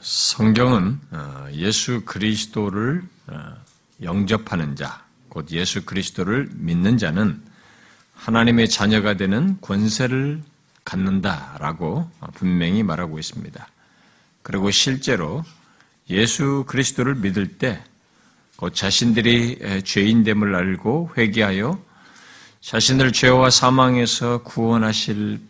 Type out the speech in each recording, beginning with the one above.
성경은 어, 예수 그리스도를 어, 영접하는 자, 곧 예수 그리스도를 믿는 자는 하나님의 자녀가 되는 권세를 갖는다라고 분명히 말하고 있습니다. 그리고 실제로 예수 그리스도를 믿을 때, 곧 자신들이 죄인됨을 알고 회개하여 자신을 죄와 사망에서 구원하실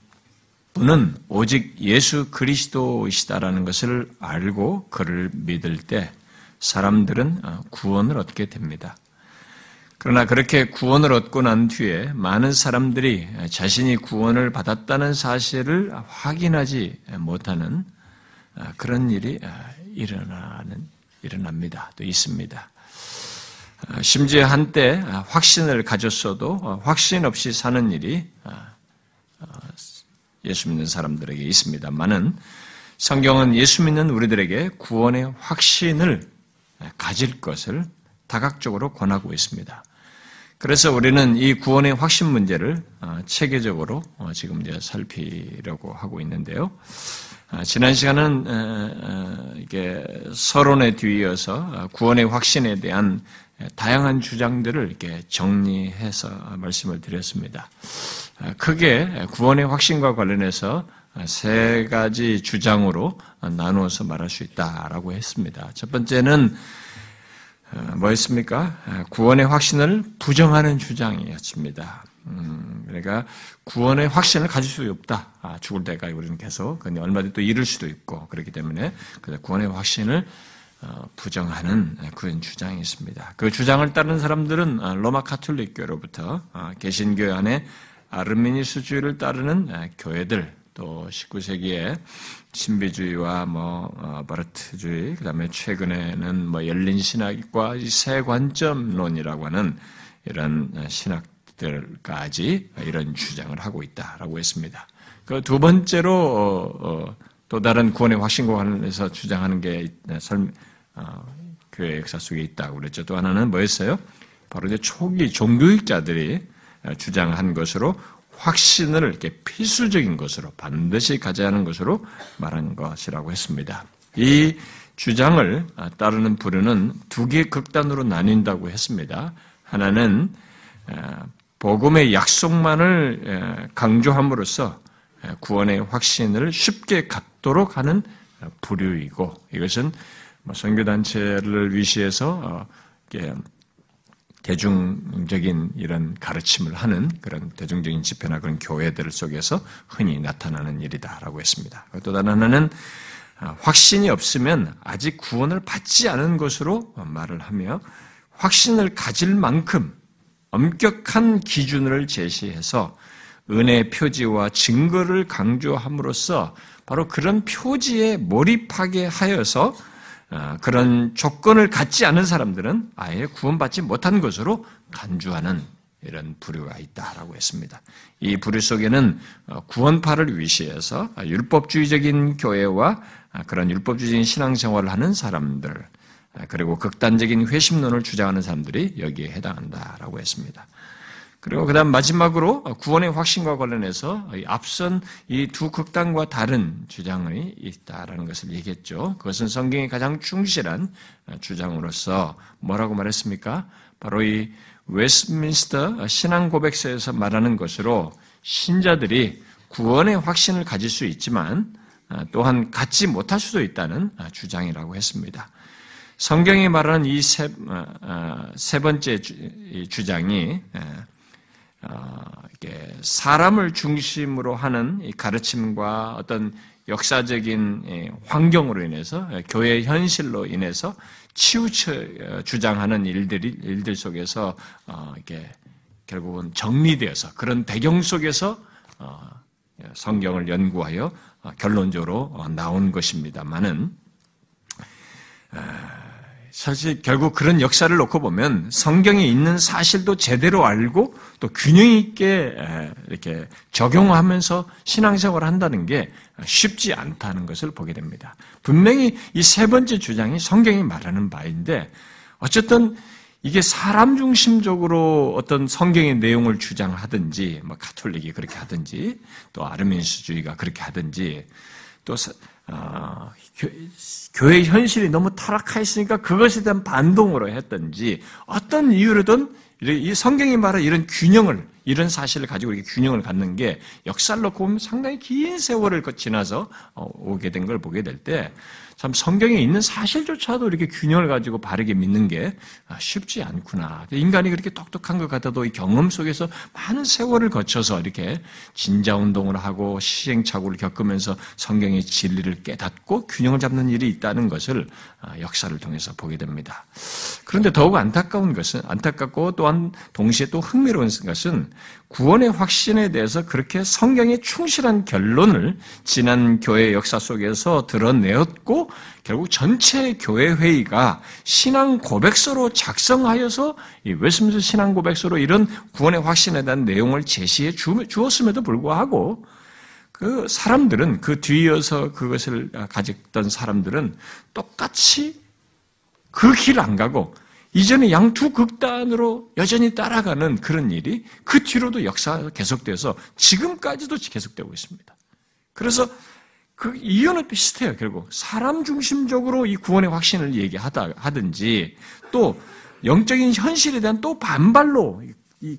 분은 오직 예수 그리스도이시다라는 것을 알고 그를 믿을 때 사람들은 어, 구원을 얻게 됩니다. 그러나 그렇게 구원을 얻고 난 뒤에 많은 사람들이 자신이 구원을 받았다는 사실을 확인하지 못하는 어, 그런 일이 어, 일어나는 일어납니다. 또 있습니다. 심지어 한때 확신을 가졌어도 확신 없이 사는 일이 예수 믿는 사람들에게 있습니다만은 성경은 예수 믿는 우리들에게 구원의 확신을 가질 것을 다각적으로 권하고 있습니다. 그래서 우리는 이 구원의 확신 문제를 어, 체계적으로 어, 지금 이제 살피려고 하고 있는데요. 어, 지난 시간은 이게 서론에 뒤이어서 구원의 확신에 대한 다양한 주장들을 이렇게 정리해서 말씀을 드렸습니다. 크게 구원의 확신과 관련해서 세 가지 주장으로 나누어서 말할 수 있다라고 했습니다. 첫 번째는 뭐였습니까? 구원의 확신을 부정하는 주장이었습니다. 음, 그러니까 구원의 확신을 가질 수 없다. 아, 죽을 때까지 우리는 계속 근데 얼마든지 또 잃을 수도 있고 그렇기 때문에 구원의 확신을 어, 부정하는 그런 주장이 있습니다. 그 주장을 따르는 사람들은 어, 로마 카톨릭 교로부터 어, 개신교 안에 아르미니스주의를 따르는 교회들 또 19세기에 신비주의와 뭐 바르트주의 그다음에 최근에는 뭐 열린 신학과 새 관점론이라고 하는 이런 신학들까지 이런 주장을 하고 있다라고 했습니다. 그 두 번째로 또 다른 구원의 확신과 관련해서 주장하는 게 어, 교회 역사 속에 있다고 그랬죠. 또 하나는 뭐였어요? 바로 이제 초기 종교학자들이 어, 주장한 것으로 확신을 이렇게 필수적인 것으로 반드시 가져야 하는 것으로 말한 것이라고 했습니다. 이 주장을 어, 따르는 부류는 두 개의 극단으로 나뉜다고 했습니다. 하나는 복음의 약속만을 강조함으로써 구원의 확신을 쉽게 갖도록 하는 부류이고 이것은 뭐 선교단체를 위시해서 어, 대중적인 이런 가르침을 하는 그런 대중적인 집회나 그런 교회들 속에서 흔히 나타나는 일이다라고 했습니다. 또 다른 하나는 어, 확신이 없으면 아직 구원을 받지 않은 것으로 말을 하며 확신을 가질 만큼 엄격한 기준을 제시해서 은혜 표지와 증거를 강조함으로써 바로 그런 표지에 몰입하게 하여서 어, 그런 조건을 갖지 않은 사람들은 아예 구원받지 못한 것으로 간주하는 이런 부류가 있다라고 했습니다. 이 부류 속에는 어, 구원파를 위시해서 율법주의적인 교회와 그런 율법주의적인 신앙생활을 하는 사람들, 그리고 극단적인 회심론을 주장하는 사람들이 여기에 해당한다라고 했습니다. 그리고 그 다음 마지막으로 구원의 확신과 관련해서 앞선 이 두 극단과 다른 주장이 있다라는 것을 얘기했죠. 그것은 성경이 가장 충실한 주장으로서 뭐라고 말했습니까? 바로 이 웨스트민스터 신앙 고백서에서 말하는 것으로 신자들이 구원의 확신을 가질 수 있지만 또한 갖지 못할 수도 있다는 주장이라고 했습니다. 성경이 말하는 이세 어, 어, 세 번째 주장이 어, 사람을 중심으로 하는 가르침과 어떤 역사적인 예, 환경으로 인해서 예, 교회 현실로 인해서 치우쳐 어, 주장하는 일들이 일들 속에서 어, 이게 결국은 정리되어서 그런 배경 속에서 성경을 연구하여 결론적으로 나온 것입니다만은 사실 결국 그런 역사를 놓고 보면 성경에 있는 사실도 제대로 알고 또 균형 있게 이렇게 적용하면서 신앙생활을 한다는 게 쉽지 않다는 것을 보게 됩니다. 분명히 이 세 번째 주장이 성경이 말하는 바인데 어쨌든 이게 사람 중심적으로 어떤 성경의 내용을 주장하든지 뭐 가톨릭이 그렇게 하든지 또 아르멘스주의가 그렇게 하든지 또 어, 교회 현실이 너무 타락하였으니까 그것에 대한 반동으로 했든지 어떤 이유로든 이 성경이 말하는 이런 균형을 이런 사실을 가지고 이렇게 균형을 갖는 게 역사를 놓고 보면 상당히 긴 세월을 지나서 어, 오게 된 걸 보게 될 때 참 성경에 있는 사실조차도 이렇게 균형을 가지고 바르게 믿는 게 아, 쉽지 않구나. 인간이 그렇게 똑똑한 것 같아도 이 경험 속에서 많은 세월을 거쳐서 이렇게 진자 운동을 하고 시행착오를 겪으면서 성경의 진리를 깨닫고 균형을 잡는 일이 있다는 것을 아, 역사를 통해서 보게 됩니다. 그런데 더욱 안타까운 것은 안타깝고 또한 동시에 또 흥미로운 것은 구원의 확신에 대해서 그렇게 성경에 충실한 결론을 지난 교회 역사 속에서 드러내었고 결국 전체 교회 회의가 신앙 고백서로 작성하여서 이 웨스민스 신앙 고백서로 이런 구원의 확신에 대한 내용을 제시해 주었음에도 불구하고 그 사람들은 그 뒤이어서 그것을 가졌던 사람들은 똑같이 그 길 안 가고 이전에 양두 극단으로 여전히 따라가는 그런 일이 그 뒤로도 역사가 계속돼서 지금까지도 계속되고 있습니다. 그래서 그 이유는 비슷해요, 결국. 사람 중심적으로 이 구원의 확신을 얘기하다, 하든지 또 영적인 현실에 대한 또 반발로 이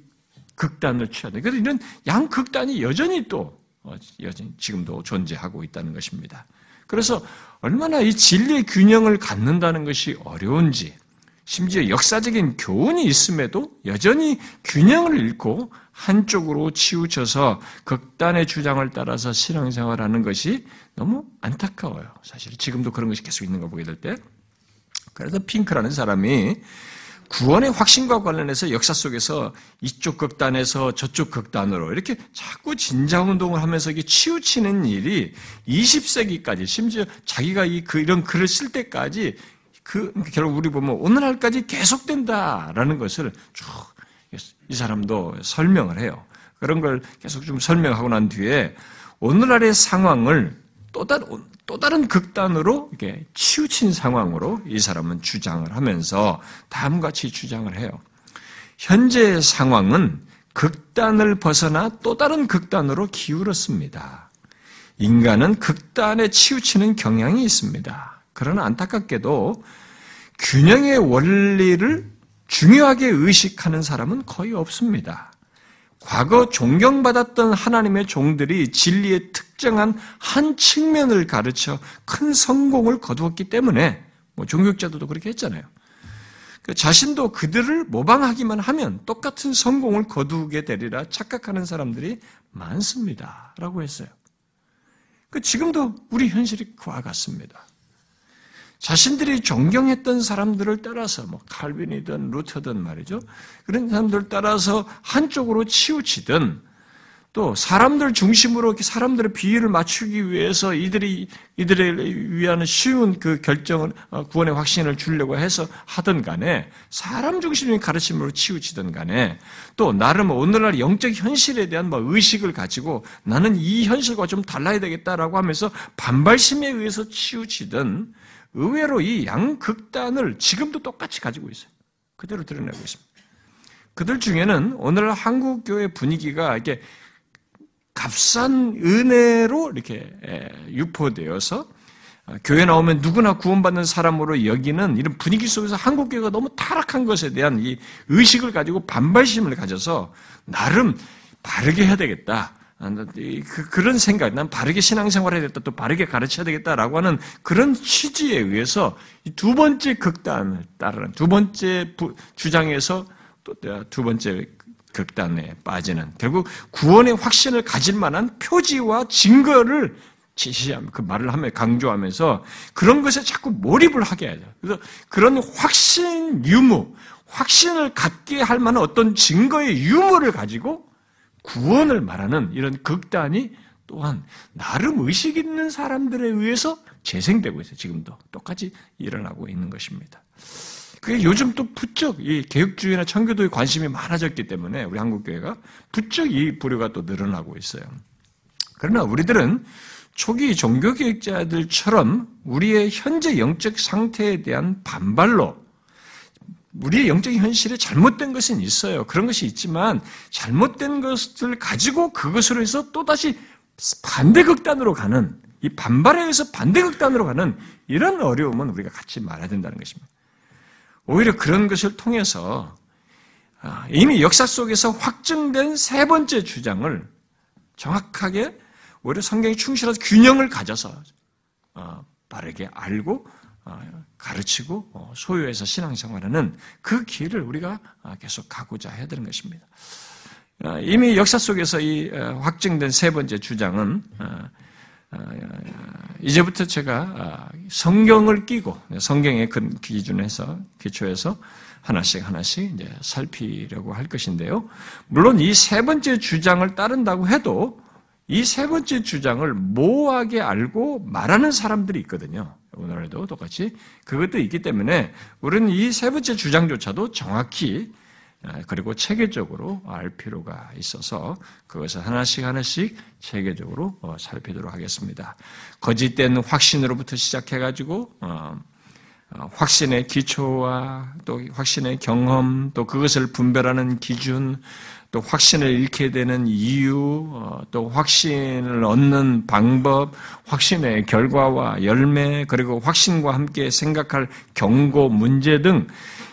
극단을 취하는. 그래서 이런 양극단이 여전히 또, 어, 여전히 지금도 존재하고 있다는 것입니다. 그래서 얼마나 이 진리의 균형을 갖는다는 것이 어려운지, 심지어 역사적인 교훈이 있음에도 여전히 균형을 잃고 한쪽으로 치우쳐서 극단의 주장을 따라서 신앙생활하는 것이 너무 안타까워요. 사실 지금도 그런 것이 계속 있는 거 보게 될 때. 그래서 핑크라는 사람이 구원의 확신과 관련해서 역사 속에서 이쪽 극단에서 저쪽 극단으로 이렇게 자꾸 진자운동을 하면서 이게 치우치는 일이 20세기까지 심지어 자기가 이그 이런 글을 쓸 때까지 그 결국 우리 보면 오늘날까지 계속된다라는 것을 쭉 이 사람도 설명을 해요. 그런 걸 계속 좀 설명하고 난 뒤에 오늘날의 상황을 또 다른 또 다른 극단으로 이렇게 치우친 상황으로 이 사람은 주장을 하면서 다음과 같이 주장을 해요. 현재 상황은 극단을 벗어나 또 다른 극단으로 기울었습니다. 인간은 극단에 치우치는 경향이 있습니다. 그러나 안타깝게도 균형의 원리를 중요하게 의식하는 사람은 거의 없습니다. 과거 존경받았던 하나님의 종들이 진리의 특정한 한 측면을 가르쳐 큰 성공을 거두었기 때문에 뭐 종교자들도 그렇게 했잖아요. 그 자신도 그들을 모방하기만 하면 똑같은 성공을 거두게 되리라 착각하는 사람들이 많습니다. 라고 했어요. 그 지금도 우리 현실이 그와 같습니다. 자신들이 존경했던 사람들을 따라서 뭐 칼빈이든 루터든 말이죠. 그런 사람들 따라서 한쪽으로 치우치든 또 사람들 중심으로 사람들의 비위를 맞추기 위해서 이들이 이들을 위한 쉬운 그 결정을 어, 구원의 확신을 주려고 해서 하든 간에 사람 중심의 가르침으로 치우치든 간에 또 나름 오늘날 영적 현실에 대한 뭐 의식을 가지고 나는 이 현실과 좀 달라야 되겠다라고 하면서 반발심에 의해서 치우치든 의외로 이 양극단을 지금도 똑같이 가지고 있어요. 그대로 드러내고 있습니다. 그들 중에는 오늘 한국 교회 분위기가 이렇게 값싼 은혜로 이렇게 유포되어서 어, 교회 나오면 누구나 구원받는 사람으로 여기는 이런 분위기 속에서 한국 교회가 너무 타락한 것에 대한 이 의식을 가지고 반발심을 가져서 나름 바르게 해야 되겠다. 아, 그, 그런 생각, 난 바르게 신앙생활 해야 되겠다, 또 바르게 가르쳐야 되겠다라고 하는 그런 취지에 의해서 두 번째 극단을 따르는, 두 번째 주장에서 또 두 번째 극단에 빠지는, 결국 구원의 확신을 가질 만한 표지와 증거를 지시하면, 그 말을 하며 강조하면서 그런 것에 자꾸 몰입을 하게 하죠. 그래서 그런 확신 유무, 확신을 갖게 할 만한 어떤 증거의 유무를 가지고 구원을 말하는 이런 극단이 또한 나름 의식 있는 사람들에 의해서 재생되고 있어요. 지금도 똑같이 일어나고 있는 것입니다. 그게 요즘 또 부쩍 이 개혁주의나 청교도에 관심이 많아졌기 때문에 우리 한국 교회가 부쩍 이 부류가 또 늘어나고 있어요. 그러나 우리들은 초기 종교개혁자들처럼 우리의 현재 영적 상태에 대한 반발로 우리의 영적인 현실에 잘못된 것은 있어요. 그런 것이 있지만 잘못된 것을 가지고 그것으로 해서 또다시 반대 극단으로 가는 이 반발에 의해서 반대 극단으로 가는 이런 어려움은 우리가 같이 말해야 된다는 것입니다. 오히려 그런 것을 통해서 아, 이미 역사 속에서 확증된 세 번째 주장을 정확하게 오히려 성경이 충실해서 균형을 가져서 어, 바르게 알고 어, 가르치고 어, 소유해서 신앙생활하는 그 길을 우리가 계속 가고자 해야 되는 것입니다. 이미 역사 속에서 이 확증된 세 번째 주장은 이제부터 제가 성경을 끼고 성경의 그 기준에서 기초해서 하나씩 하나씩 이제 살피려고 할 것인데요. 물론 이 세 번째 주장을 따른다고 해도 이 세 번째 주장을 모호하게 알고 말하는 사람들이 있거든요. 오늘에도 똑같이 그것도 있기 때문에 우리는 이 세 번째 주장조차도 정확히 아, 그리고 체계적으로 알 필요가 있어서 그것을 하나씩 하나씩 체계적으로 어, 살피도록 하겠습니다. 거짓된 확신으로부터 시작해가지고 어, 어, 확신의 기초와 또 확신의 경험, 또 그것을 분별하는 기준, 또 확신을 잃게 되는 이유, 어, 또 확신을 얻는 방법, 확신의 결과와 열매, 그리고 확신과 함께 생각할 경고, 문제 등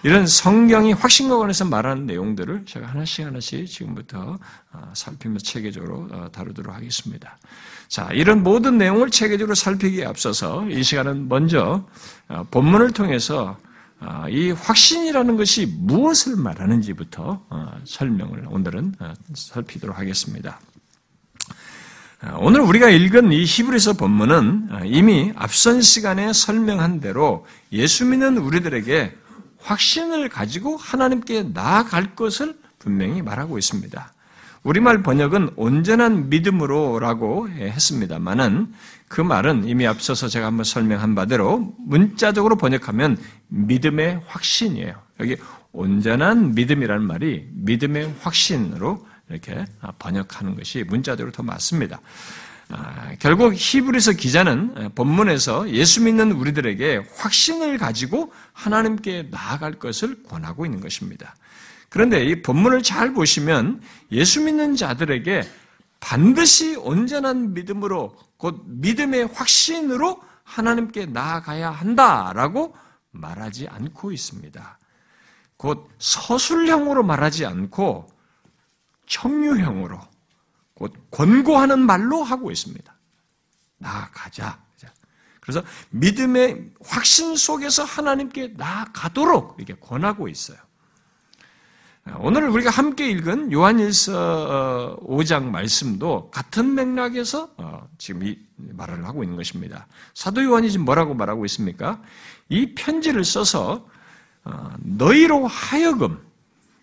이런 성경이 확신과 관해서 말하는 내용들을 제가 하나씩 하나씩 지금부터 어, 살피면서 체계적으로 다루도록 하겠습니다. 자, 이런 모든 내용을 체계적으로 살피기에 앞서서 이 시간은 먼저 어, 본문을 통해서 어, 이 확신이라는 것이 무엇을 말하는지부터 어, 설명을 오늘은 살피도록 하겠습니다. 오늘 우리가 읽은 이 히브리서 본문은 이미 앞선 시간에 설명한 대로 예수 믿는 우리들에게 확신을 가지고 하나님께 나아갈 것을 분명히 말하고 있습니다. 우리말 번역은 온전한 믿음으로라고 했습니다만은 그 말은 이미 앞서서 제가 한번 설명한 바대로 문자적으로 번역하면 믿음의 확신이에요. 여기 온전한 믿음이라는 말이 믿음의 확신으로 이렇게 번역하는 것이 문자적으로 더 맞습니다. 아, 결국 히브리서 기자는 본문에서 예수 믿는 우리들에게 확신을 가지고 하나님께 나아갈 것을 권하고 있는 것입니다. 그런데 이 본문을 잘 보시면 예수 믿는 자들에게 반드시 온전한 믿음으로 곧 믿음의 확신으로 하나님께 나아가야 한다라고 말하지 않고 있습니다. 곧 서술형으로 말하지 않고 청유형으로 곧 권고하는 말로 하고 있습니다. 나아가자. 그래서 믿음의 확신 속에서 하나님께 나아가도록 이렇게 권하고 있어요. 오늘 우리가 함께 읽은 요한일서 5장 어, 말씀도 같은 맥락에서 어, 지금 이 말을 하고 있는 것입니다. 사도 요한이 지금 뭐라고 말하고 있습니까? 이 편지를 써서 어, 너희로 하여금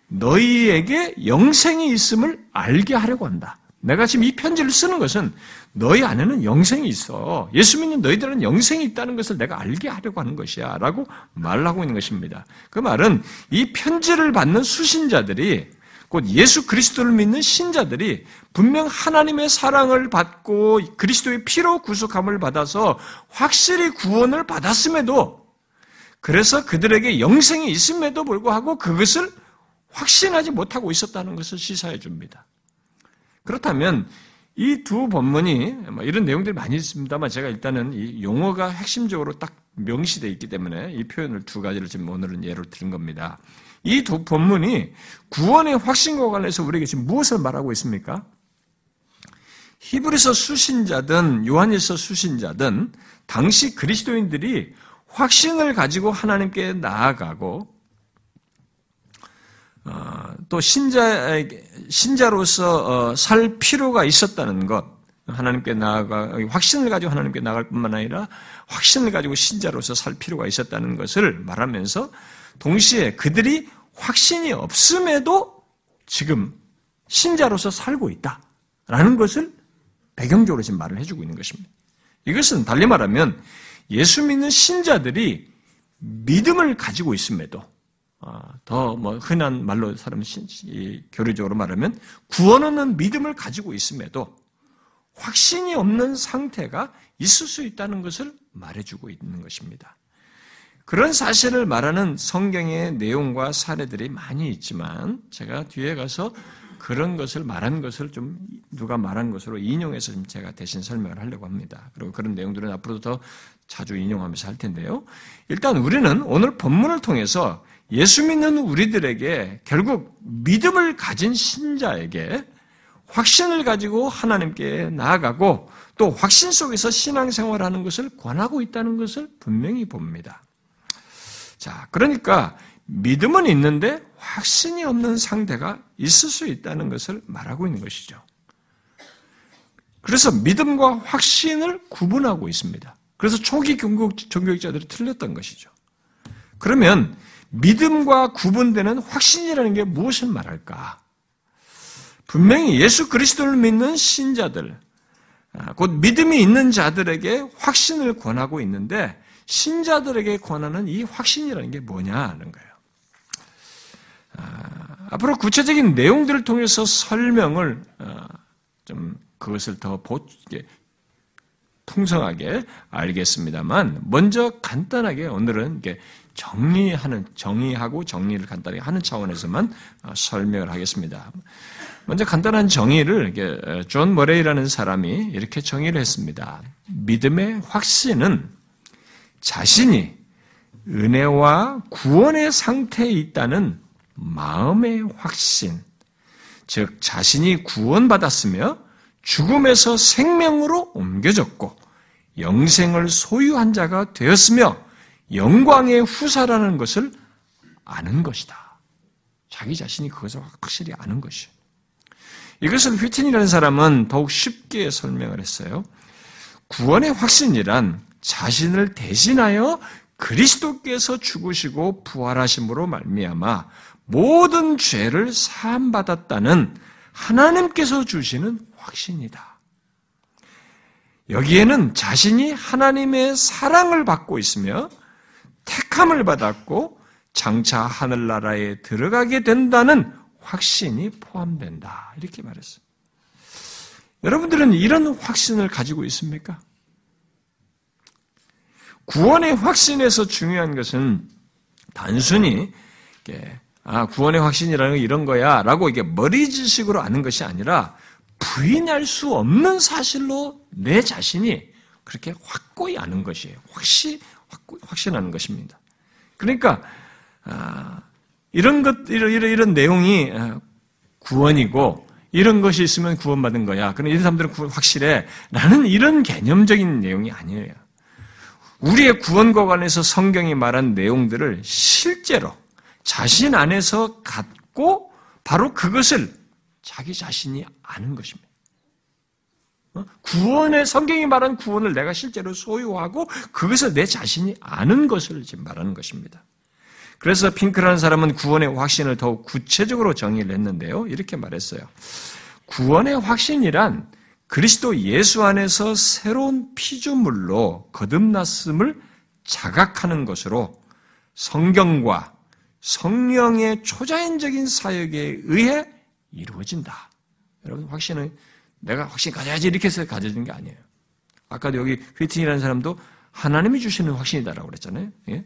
너희에게 영생이 있음을 알게 하려고 한다. 내가 지금 이 편지를 쓰는 것은 너희 안에는 영생이 있어. 예수 믿는 너희들은 영생이 있다는 것을 내가 알게 하려고 하는 것이야. 라고 말하고 있는 것입니다. 그 말은 이 편지를 받는 수신자들이 곧 예수 그리스도를 믿는 신자들이 분명 하나님의 사랑을 받고 그리스도의 피로 구속함을 받아서 확실히 구원을 받았음에도 그래서 그들에게 영생이 있음에도 불구하고 그것을 확신하지 못하고 있었다는 것을 시사해 줍니다. 그렇다면 이 두 본문이 뭐 이런 내용들이 많이 있습니다만 제가 일단은 이 용어가 핵심적으로 딱 명시되어 있기 때문에 이 표현을 두 가지를 지금 오늘은 예로 드린 겁니다. 이 두 본문이 구원의 확신과 관련해서 우리에게 지금 무엇을 말하고 있습니까? 히브리서 수신자든 요한일서 수신자든 당시 그리스도인들이 확신을 가지고 하나님께 나아가고 어, 또 신자 신자로서 어, 살 필요가 있었다는 것, 하나님께 나아가 확신을 가지고 하나님께 나갈 뿐만 아니라 확신을 가지고 신자로서 살 필요가 있었다는 것을 말하면서 동시에 그들이 확신이 없음에도 지금 신자로서 살고 있다라는 것을 배경적으로 지금 말을 해주고 있는 것입니다. 이것은 달리 말하면 예수 믿는 신자들이 믿음을 가지고 있음에도 어, 더뭐 흔한 말로 사람 교류적으로 말하면 구원 없는 믿음을 가지고 있음에도 확신이 없는 상태가 있을 수 있다는 것을 말해주고 있는 것입니다. 그런 사실을 말하는 성경의 내용과 사례들이 많이 있지만 제가 뒤에 가서 그런 것을 말한 것을 좀 누가 말한 것으로 인용해서 좀 제가 대신 설명을 하려고 합니다. 그리고 그런 내용들은 앞으로도 더 자주 인용하면서 할 텐데요. 일단 우리는 오늘 본문을 통해서 예수 믿는 우리들에게 결국 믿음을 가진 신자에게 확신을 가지고 하나님께 나아가고 또 확신 속에서 신앙생활하는 것을 권하고 있다는 것을 분명히 봅니다. 자, 그러니까 믿음은 있는데 확신이 없는 상대가 있을 수 있다는 것을 말하고 있는 것이죠. 그래서 믿음과 확신을 구분하고 있습니다. 그래서 초기 종교학자들이 틀렸던 것이죠. 그러면 믿음과 구분되는 확신이라는 게 무엇을 말할까? 분명히 예수 그리스도를 믿는 신자들, 아, 곧 믿음이 있는 자들에게 확신을 권하고 있는데 신자들에게 권하는 이 확신이라는 게 뭐냐는 거예요. 아, 앞으로 구체적인 내용들을 통해서 설명을 어, 좀 그것을 더 통성하게 알겠습니다만 먼저 간단하게 오늘은 정리하는 정의하고 정리를 간단히 하는 차원에서만 어, 설명을 하겠습니다. 먼저 간단한 정의를 존 머레이라는 사람이 이렇게 정의를 했습니다. 믿음의 확신은 자신이 은혜와 구원의 상태에 있다는 마음의 확신, 즉 자신이 구원받았으며 죽음에서 생명으로 옮겨졌고 영생을 소유한 자가 되었으며 영광의 후사라는 것을 아는 것이다. 자기 자신이 그것을 확실히 아는 것이에요. 이것을 휘튼이라는 사람은 더욱 쉽게 설명을 했어요. 구원의 확신이란 자신을 대신하여 그리스도께서 죽으시고 부활하심으로 말미암아 모든 죄를 사함 받았다는 하나님께서 주시는 확신이다. 여기에는 자신이 하나님의 사랑을 받고 있으며 택함을 받았고 장차 하늘나라에 들어가게 된다는 확신이 포함된다. 이렇게 말했어요. 여러분들은 이런 확신을 가지고 있습니까? 구원의 확신에서 중요한 것은 단순히 아 구원의 확신이라는 건 이런 거야라고 이게 머리 지식으로 아는 것이 아니라 부인할 수 없는 사실로 내 자신이 그렇게 확고히 아는 것이에요. 확시 확신하는 것입니다. 그러니까 아, 이런 것, 이런, 이런, 이런 내용이 어, 구원이고, 이런 것이 있으면 구원받은 거야. 그럼 이런 사람들은 구원 확실해. 라는 이런 개념적인 내용이 아니에요. 우리의 구원과 관해서 성경이 말한 내용들을 실제로 자신 안에서 갖고 바로 그것을 자기 자신이 아는 것입니다. 어? 구원의 성경이 말한 구원을 내가 실제로 소유하고 그것을 내 자신이 아는 것을 지금 말하는 것입니다. 그래서 핑크라는 사람은 구원의 확신을 더욱 구체적으로 정의를 했는데요. 이렇게 말했어요. 구원의 확신이란 그리스도 예수 안에서 새로운 피조물로 거듭났음을 자각하는 것으로 성경과 성령의 초자연적인 사역에 의해 이루어진다. 여러분 확신은 내가 확신 가져야지 이렇게 해서 가져진 게 아니에요. 아까도 여기 휘팅이라는 사람도 하나님이 주시는 확신이다라고 그랬잖아요. 예?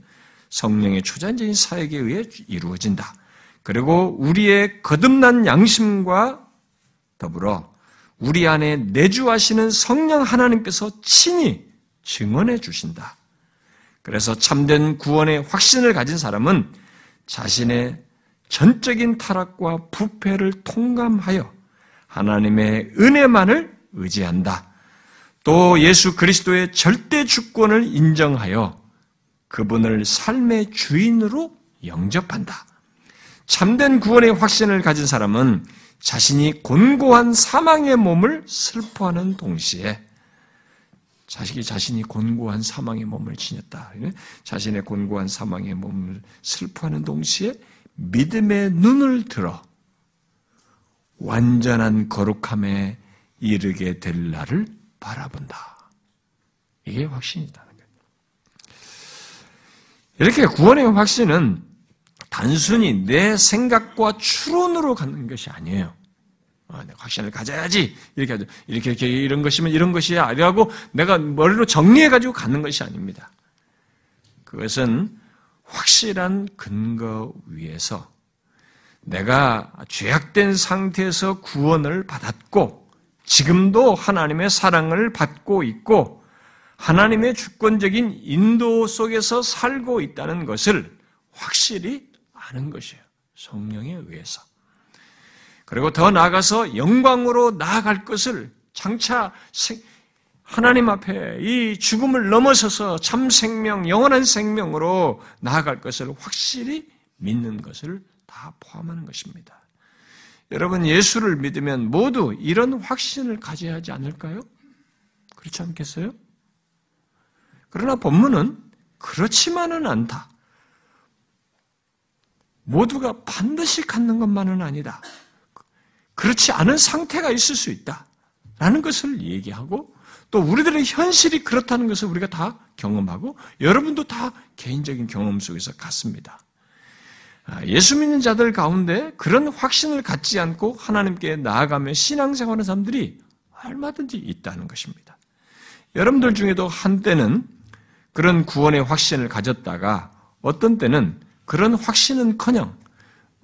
성령의 초자연적인 사역에 의해 이루어진다. 그리고 우리의 거듭난 양심과 더불어 우리 안에 내주하시는 성령 하나님께서 친히 증언해 주신다. 그래서 참된 구원의 확신을 가진 사람은 자신의 전적인 타락과 부패를 통감하여 하나님의 은혜만을 의지한다. 또 예수 그리스도의 절대 주권을 인정하여 그분을 삶의 주인으로 영접한다. 참된 구원의 확신을 가진 사람은 자신이 곤고한 사망의 몸을 슬퍼하는 동시에 자식이 자신이 곤고한 사망의 몸을 지녔다. 자신의 곤고한 사망의 몸을 슬퍼하는 동시에 믿음의 눈을 들어 완전한 거룩함에 이르게 될 날을 바라본다. 이게 확신이다. 이렇게 구원의 확신은 단순히 내 생각과 추론으로 갖는 것이 아니에요. 아, 확신을 가져야지. 이렇게 하죠. 이렇게, 이렇게, 이런 것이면 이런 것이야. 이라고 내가 머리로 정리해가지고 갖는 것이 아닙니다. 그것은 확실한 근거 위에서 내가 죄악된 상태에서 구원을 받았고 지금도 하나님의 사랑을 받고 있고 하나님의 주권적인 인도 속에서 살고 있다는 것을 확실히 아는 것이에요. 성령에 의해서. 그리고 더 나아가서 영광으로 나아갈 것을 장차 하나님 앞에 이 죽음을 넘어서서 참 생명, 영원한 생명으로 나아갈 것을 확실히 믿는 것을 다 포함하는 것입니다. 여러분, 예수를 믿으면 모두 이런 확신을 가져야 하지 않을까요? 그렇지 않겠어요? 그러나 본문은 그렇지만은 않다. 모두가 반드시 갖는 것만은 아니다. 그렇지 않은 상태가 있을 수 있다. 라는 것을 얘기하고 또 우리들의 현실이 그렇다는 것을 우리가 다 경험하고 여러분도 다 개인적인 경험 속에서 갔습니다. 아, 예수 믿는 자들 가운데 그런 확신을 갖지 않고 하나님께 나아가며 신앙생활하는 사람들이 얼마든지 있다는 것입니다. 여러분들 중에도 한때는 그런 구원의 확신을 가졌다가 어떤 때는 그런 확신은커녕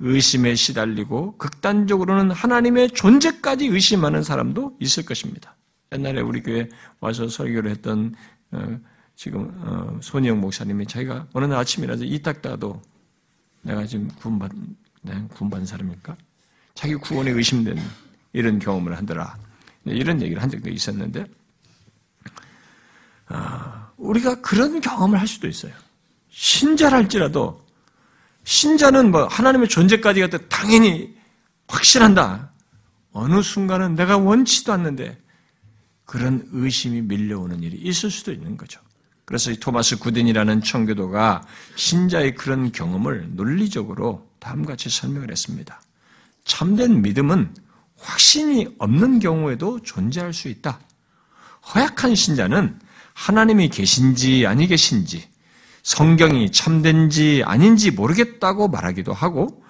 의심에 시달리고 극단적으로는 하나님의 존재까지 의심하는 사람도 있을 것입니다. 옛날에 우리 교회 와서 설교를 했던 어, 지금 어, 손희영 목사님이 자기가 어느 날 아침이라도 이 닦다가도 내가 지금 구원받 내가 구원받은 사람일까? 자기 구원에 의심된 이런 경험을 하더라. 이런 얘기를 한 적도 있었는데 아, 우리가 그런 경험을 할 수도 있어요. 신자랄지라도 신자는 뭐 하나님의 존재까지 갖다 당연히 확신한다. 어느 순간은 내가 원치도 않는데 그런 의심이 밀려오는 일이 있을 수도 있는 거죠. 그래서 이 토마스 구딘이라는 청교도가 신자의 그런 경험을 논리적으로 다음같이 설명을 했습니다. 참된 믿음은 확신이 없는 경우에도 존재할 수 있다. 허약한 신자는 하나님이 계신지 아니 계신지 성경이 참된지 아닌지 모르겠다고 말하기도 하고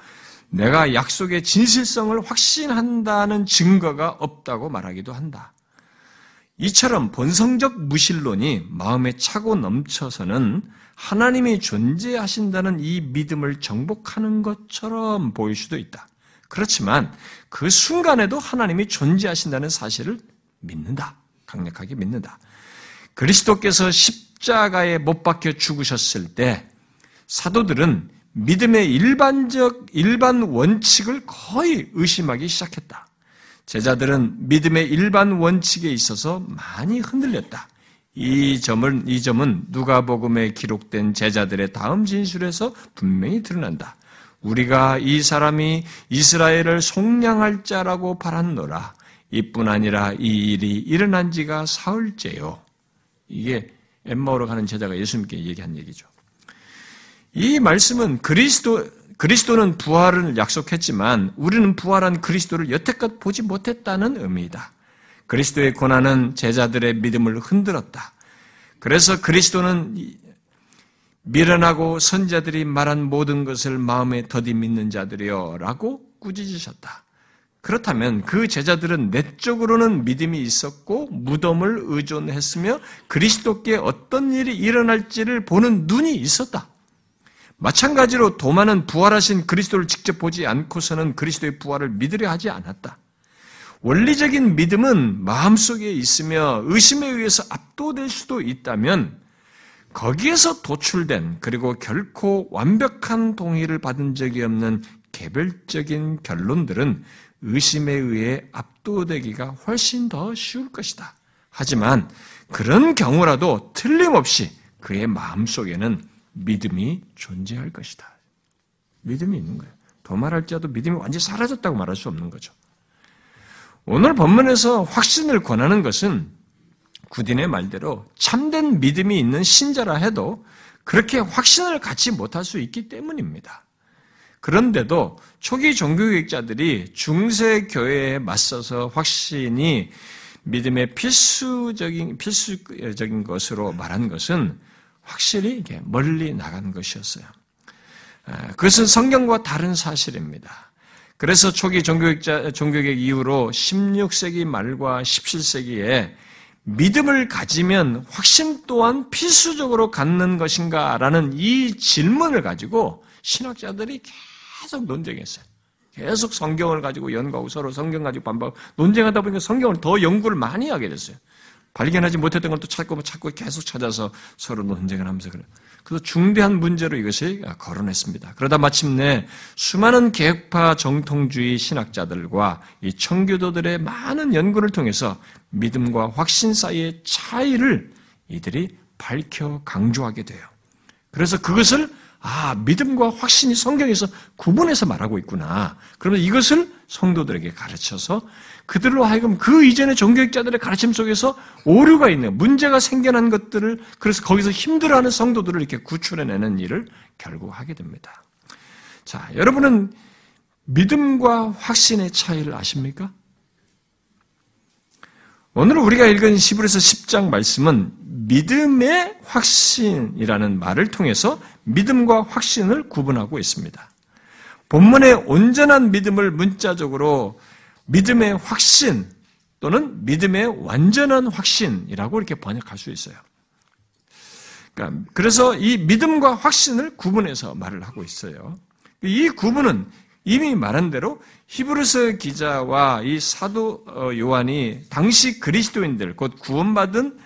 내가 약속의 진실성을 확신한다는 증거가 없다고 말하기도 한다. 이처럼 본성적 무신론이 마음에 차고 넘쳐서는 하나님이 존재하신다는 이 믿음을 정복하는 것처럼 보일 수도 있다. 그렇지만 그 순간에도 하나님이 존재하신다는 사실을 믿는다. 강력하게 믿는다. 그리스도께서 십자가에 못 박혀 죽으셨을 때 사도들은 믿음의 일반적 일반 원칙을 거의 의심하기 시작했다. 제자들은 믿음의 일반 원칙에 있어서 많이 흔들렸다. 이 점은 이 점은 누가복음에 기록된 제자들의 다음 진술에서 분명히 드러난다. 우리가 이 사람이 이스라엘을 속량할 자라고 바란노라. 이뿐 아니라 이 일이 일어난 지가 사흘째요. 이게 엠마오로 가는 제자가 예수님께 얘기한 얘기죠. 이 말씀은 그리스도 그리스도는 부활을 약속했지만 우리는 부활한 그리스도를 여태껏 보지 못했다는 의미이다. 그리스도의 고난은 제자들의 믿음을 흔들었다. 그래서 그리스도는 미련하고 선자들이 말한 모든 것을 마음에 더디 믿는 자들이여 라고 꾸짖으셨다. 그렇다면 그 제자들은 내적으로는 믿음이 있었고 무덤을 의존했으며 그리스도께 어떤 일이 일어날지를 보는 눈이 있었다. 마찬가지로 도마는 부활하신 그리스도를 직접 보지 않고서는 그리스도의 부활을 믿으려 하지 않았다. 원리적인 믿음은 마음속에 있으며 의심에 의해서 압도될 수도 있다면 거기에서 도출된 그리고 결코 완벽한 동의를 받은 적이 없는 개별적인 결론들은 의심에 의해 압도되기가 훨씬 더 쉬울 것이다. 하지만 그런 경우라도 틀림없이 그의 마음속에는 믿음이 존재할 것이다. 믿음이 있는 거예요. 더 말할지라도 믿음이 완전히 사라졌다고 말할 수 없는 거죠. 오늘 본문에서 확신을 권하는 것은 구딘의 말대로 참된 믿음이 있는 신자라 해도 그렇게 확신을 갖지 못할 수 있기 때문입니다. 그런데도 초기 종교개혁자들이 중세 교회에 맞서서 확신이 믿음의 필수적인 필수적인 것으로 말한 것은 확실히 멀리 나간 것이었어요. 그것은 성경과 다른 사실입니다. 그래서 초기 종교개혁자, 종교개혁 이후로 16세기 말과 17세기에 믿음을 가지면 확신 또한 필수적으로 갖는 것인가 라는 이 질문을 가지고 신학자들이 계속 논쟁했어요. 계속 성경을 가지고 연구하고 서로 성경 가지고 반박하고 논쟁하다 보니까 성경을 더 연구를 많이 하게 됐어요. 발견하지 못했던 걸 또 찾고 찾고 계속 찾아서 서로 논쟁을 하면서 그래요. 그래서 중대한 문제로 이것이 거론했습니다. 그러다 마침내 수많은 계획파 정통주의 신학자들과 이 청교도들의 많은 연구를 통해서 믿음과 확신 사이의 차이를 이들이 밝혀 강조하게 돼요. 그래서 그것을 아, 믿음과 확신이 성경에서 구분해서 말하고 있구나. 그러면 이것을 성도들에게 가르쳐서 그들로 하여금 그 이전의 종교학자들의 가르침 속에서 오류가 있는 문제가 생겨난 것들을 그래서 거기서 힘들어하는 성도들을 이렇게 구출해내는 일을 결국 하게 됩니다. 자, 여러분은 믿음과 확신의 차이를 아십니까? 오늘 우리가 읽은 시브에서 10장 말씀은 믿음의 확신이라는 말을 통해서 믿음과 확신을 구분하고 있습니다. 본문의 온전한 믿음을 문자적으로 믿음의 확신 또는 믿음의 완전한 확신이라고 이렇게 번역할 수 있어요. 그러니까 그래서 이 믿음과 확신을 구분해서 말을 하고 있어요. 이 구분은 이미 말한 대로 히브리서 기자와 이 사도 어, 요한이 당시 그리스도인들 곧 구원받은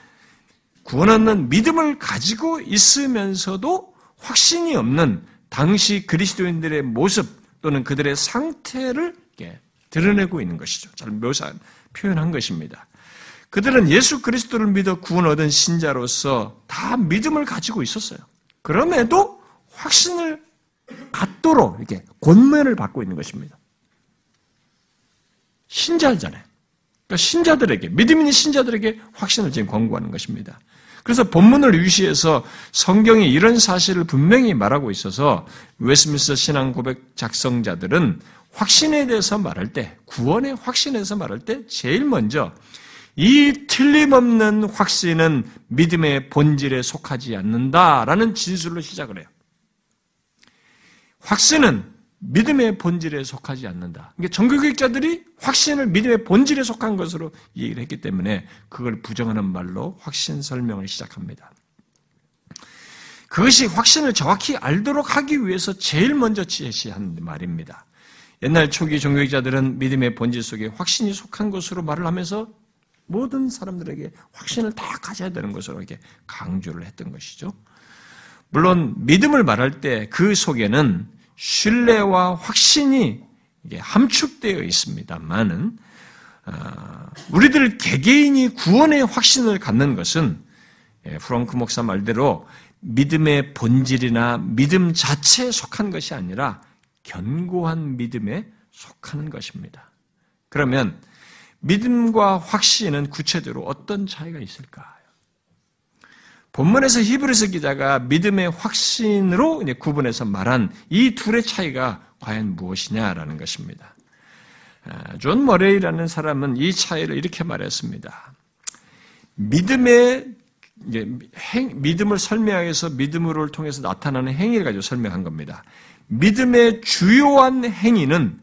구원 얻는 믿음을 가지고 있으면서도 확신이 없는 당시 그리스도인들의 모습 또는 그들의 상태를 드러내고 있는 것이죠. 잘 묘사, 표현한 것입니다. 그들은 예수 그리스도를 믿어 구원 얻은 신자로서 다 믿음을 가지고 있었어요. 그럼에도 확신을 갖도록 이렇게 권면을 받고 있는 것입니다. 신자잖아요. 그러니까 신자들에게, 믿음 있는 신자들에게 확신을 지금 권고하는 것입니다. 그래서 본문을 유시해서 성경이 이런 사실을 분명히 말하고 있어서 웨스민스 신앙 고백 작성자들은 확신에 대해서 말할 때, 구원의 확신에 대해서 말할 때 제일 먼저 이 틀림없는 확신은 믿음의 본질에 속하지 않는다라는 진술로 시작을 해요. 확신은 믿음의 본질에 속하지 않는다. 그러니까 정교교육자들이 확신을 믿음의 본질에 속한 것으로 얘기를 했기 때문에 그걸 부정하는 말로 확신 설명을 시작합니다. 그것이 확신을 정확히 알도록 하기 위해서 제일 먼저 제시한 말입니다. 옛날 초기 종교학자들은 믿음의 본질 속에 확신이 속한 것으로 말을 하면서 모든 사람들에게 확신을 다 가져야 되는 것으로 이렇게 강조를 했던 것이죠. 물론 믿음을 말할 때 그 속에는 신뢰와 확신이 함축되어 있습니다만은 아, 우리들 개개인이 구원의 확신을 갖는 것은 예, 프랑크 목사 말대로 믿음의 본질이나 믿음 자체에 속한 것이 아니라 견고한 믿음에 속하는 것입니다. 그러면 믿음과 확신은 구체적으로 어떤 차이가 있을까요? 본문에서 히브리서 기자가 믿음의 확신으로 구분해서 말한 이 둘의 차이가 과연 무엇이냐라는 것입니다. 아, 존 머레이라는 사람은 이 차이를 이렇게 말했습니다. 믿음의 행, 믿음을 설명하기 위해서 믿음을 통해서 나타나는 행위를 가지고 설명한 겁니다. 믿음의 주요한 행위는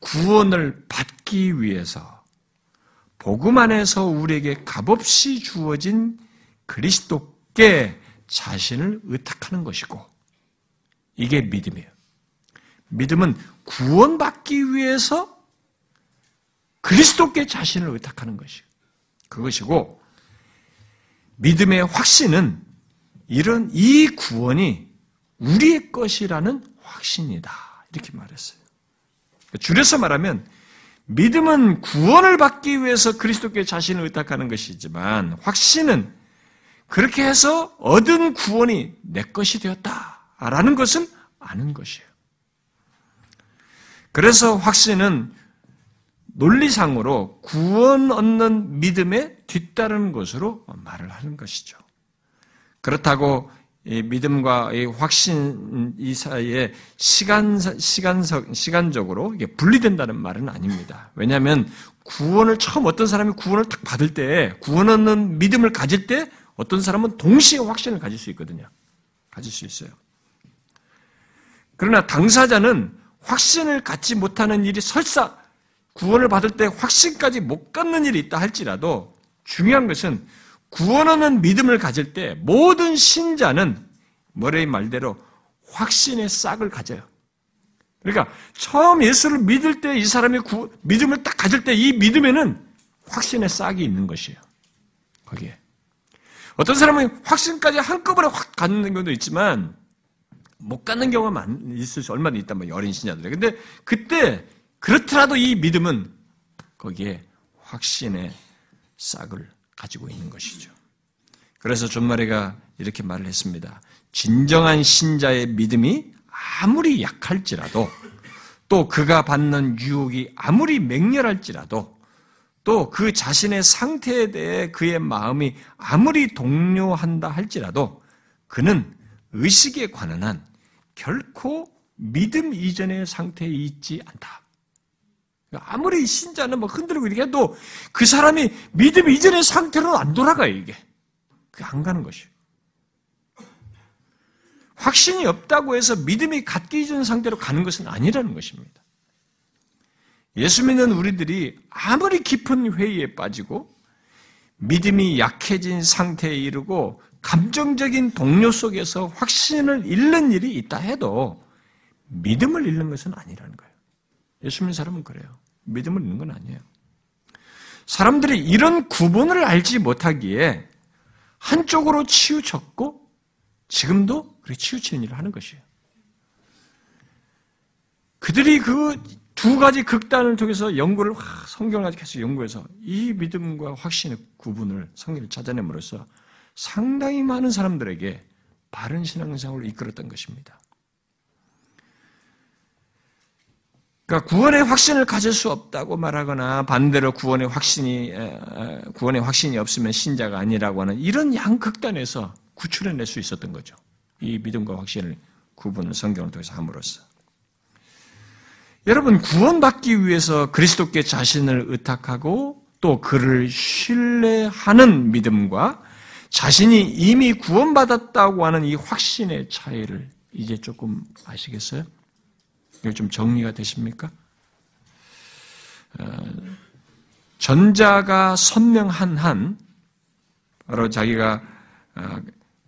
구원을 받기 위해서 복음 안에서 우리에게 값없이 주어진 그리스도 께 자신을 의탁하는 것이고 이게 믿음이에요. 믿음은 구원받기 위해서 그리스도께 자신을 의탁하는 것이 그것이고 믿음의 확신은 이런 이 구원이 우리의 것이라는 확신이다. 이렇게 말했어요. 줄여서 말하면 믿음은 구원을 받기 위해서 그리스도께 자신을 의탁하는 것이지만 확신은 그렇게 해서 얻은 구원이 내 것이 되었다라는 것을 아는 것이에요. 그래서 확신은 논리상으로 구원 얻는 믿음에 뒤따르는 것으로 말을 하는 것이죠. 그렇다고 믿음과 확신 이 사이에 시간 시간적 시간적으로 이게 분리된다는 말은 아닙니다. 왜냐하면 구원을 처음 어떤 사람이 구원을 딱 받을 때 구원 얻는 믿음을 가질 때 어떤 사람은 동시에 확신을 가질 수 있거든요. 가질 수 있어요. 그러나 당사자는 확신을 갖지 못하는 일이 설사 구원을 받을 때 확신까지 못 갖는 일이 있다 할지라도 중요한 것은 구원하는 믿음을 가질 때 모든 신자는 머레이 말대로 확신의 싹을 가져요. 그러니까 처음 예수를 믿을 때 이 사람이 구, 믿음을 딱 가질 때 이 믿음에는 확신의 싹이 있는 것이에요. 거기에. 어떤 사람은 확신까지 한꺼번에 확 갖는 경우도 있지만 못 갖는 경우가 많, 있을 수 얼마나 있단 말이에요. 어린 신자들이. 근데 그때 그렇더라도 이 믿음은 거기에 확신의 싹을 가지고 있는 것이죠. 그래서 존마리가 이렇게 말을 했습니다. 진정한 신자의 믿음이 아무리 약할지라도 또 그가 받는 유혹이 아무리 맹렬할지라도 또 그 자신의 상태에 대해 그의 마음이 아무리 동요한다 할지라도 그는 의식에 관한 한 결코 믿음 이전의 상태에 있지 않다. 아무리 신자는 뭐 흔들고 이렇게 해도 그 사람이 믿음 이전의 상태로 안 돌아가요, 이게. 그게 안 가는 것이에요. 확신이 없다고 해서 믿음이 갖기 이전 상태로 가는 것은 아니라는 것입니다. 예수 믿는 우리들이 아무리 깊은 회의에 빠지고 믿음이 약해진 상태에 이르고 감정적인 동료 속에서 확신을 잃는 일이 있다 해도 믿음을 잃는 것은 아니라는 거예요. 예수 믿는 사람은 그래요. 믿음을 잃는 건 아니에요. 사람들이 이런 구분을 알지 못하기에 한쪽으로 치우쳤고 지금도 그렇게 치우치는 일을 하는 것이에요. 그들이 그 두 가지 극단을 통해서 연구를 성경을 계속 연구해서 이 믿음과 확신의 구분을 성경을 찾아냄으로써 상당히 많은 사람들에게 바른 신앙생활을 이끌었던 것입니다. 그러니까 구원의 확신을 가질 수 없다고 말하거나 반대로 구원의 확신이 구원의 확신이 없으면 신자가 아니라고 하는 이런 양극단에서 구출해낼 수 있었던 거죠. 이 믿음과 확신을 구분을 성경을 통해서 함으로써. 여러분 구원받기 위해서 그리스도께 자신을 의탁하고 또 그를 신뢰하는 믿음과 자신이 이미 구원받았다고 하는 이 확신의 차이를 이제 조금 아시겠어요? 이거 좀 정리가 되십니까? 어, 전자가 선명한 한, 바로 자기가 어,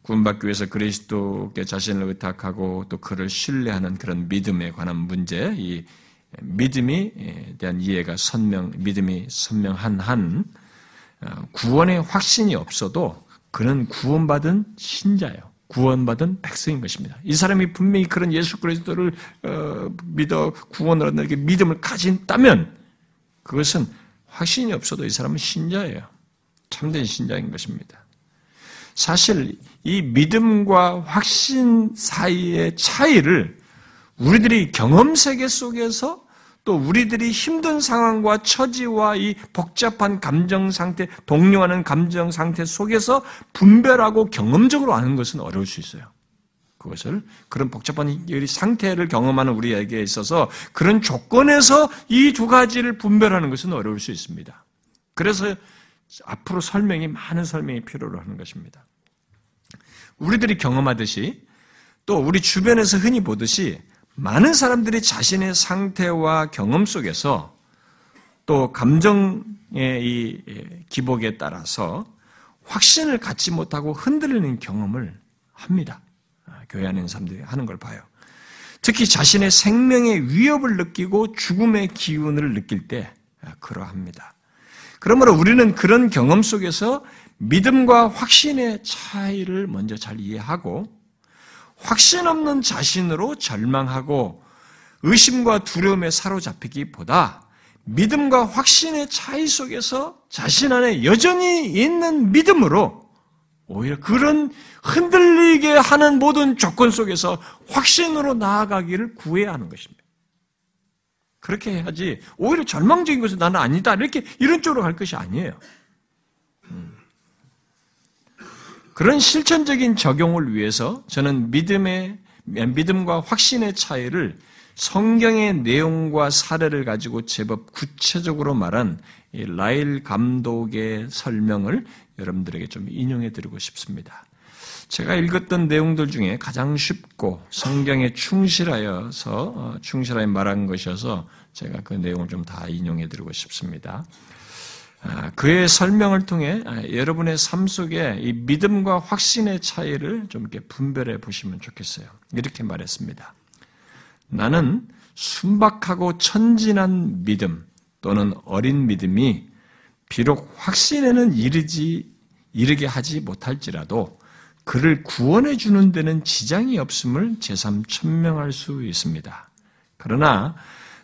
구원받기 위해서 그리스도께 자신을 의탁하고 또 그를 신뢰하는 그런 믿음에 관한 문제, 이 믿음에 대한 이해가 선명, 믿음이 선명한 한, 어, 구원의 확신이 없어도 그는 구원받은 신자예요. 구원받은 백성인 것입니다. 이 사람이 분명히 그런 예수 그리스도를 어, 믿어 구원을 얻는 믿음을 가진다면 그것은 확신이 없어도 이 사람은 신자예요. 참된 신자인 것입니다. 사실 이 믿음과 확신 사이의 차이를 우리들이 경험 세계 속에서 또 우리들이 힘든 상황과 처지와 이 복잡한 감정 상태, 동요하는 감정 상태 속에서 분별하고 경험적으로 아는 것은 어려울 수 있어요. 그것을 그런 복잡한 상태를 경험하는 우리에게 있어서 그런 조건에서 이 두 가지를 분별하는 것은 어려울 수 있습니다. 그래서 앞으로 설명이 많은 설명이 필요로 하는 것입니다. 우리들이 경험하듯이 또 우리 주변에서 흔히 보듯이 많은 사람들이 자신의 상태와 경험 속에서 또 감정의 이 기복에 따라서 확신을 갖지 못하고 흔들리는 경험을 합니다. 아, 교회 안에 있는 사람들이 하는 걸 봐요. 특히 자신의 생명의 위협을 느끼고 죽음의 기운을 느낄 때 아, 그러합니다. 그러므로 우리는 그런 경험 속에서 믿음과 확신의 차이를 먼저 잘 이해하고 확신 없는 자신으로 절망하고 의심과 두려움에 사로잡히기보다 믿음과 확신의 차이 속에서 자신 안에 여전히 있는 믿음으로 오히려 그런 흔들리게 하는 모든 조건 속에서 확신으로 나아가기를 구해야 하는 것입니다. 그렇게 해야지 오히려 절망적인 것은 나는 아니다 이렇게 이런 쪽으로 갈 것이 아니에요. 그런 실천적인 적용을 위해서 저는 믿음의 믿음과 확신의 차이를 성경의 내용과 사례를 가지고 제법 구체적으로 말한 라일 감독의 설명을 여러분들에게 좀 인용해 드리고 싶습니다. 제가 읽었던 내용들 중에 가장 쉽고 성경에 충실하여서 어, 충실하게 말한 것이어서 제가 그 내용을 좀 다 인용해 드리고 싶습니다. 아, 그의 설명을 통해 아, 여러분의 삶 속에 이 믿음과 확신의 차이를 좀 이렇게 분별해 보시면 좋겠어요. 이렇게 말했습니다. 나는 순박하고 천진한 믿음 또는 어린 믿음이 비록 확신에는 이르지 이르게 하지 못할지라도 그를 구원해 주는 데는 지장이 없음을 제삼 천명할 수 있습니다. 그러나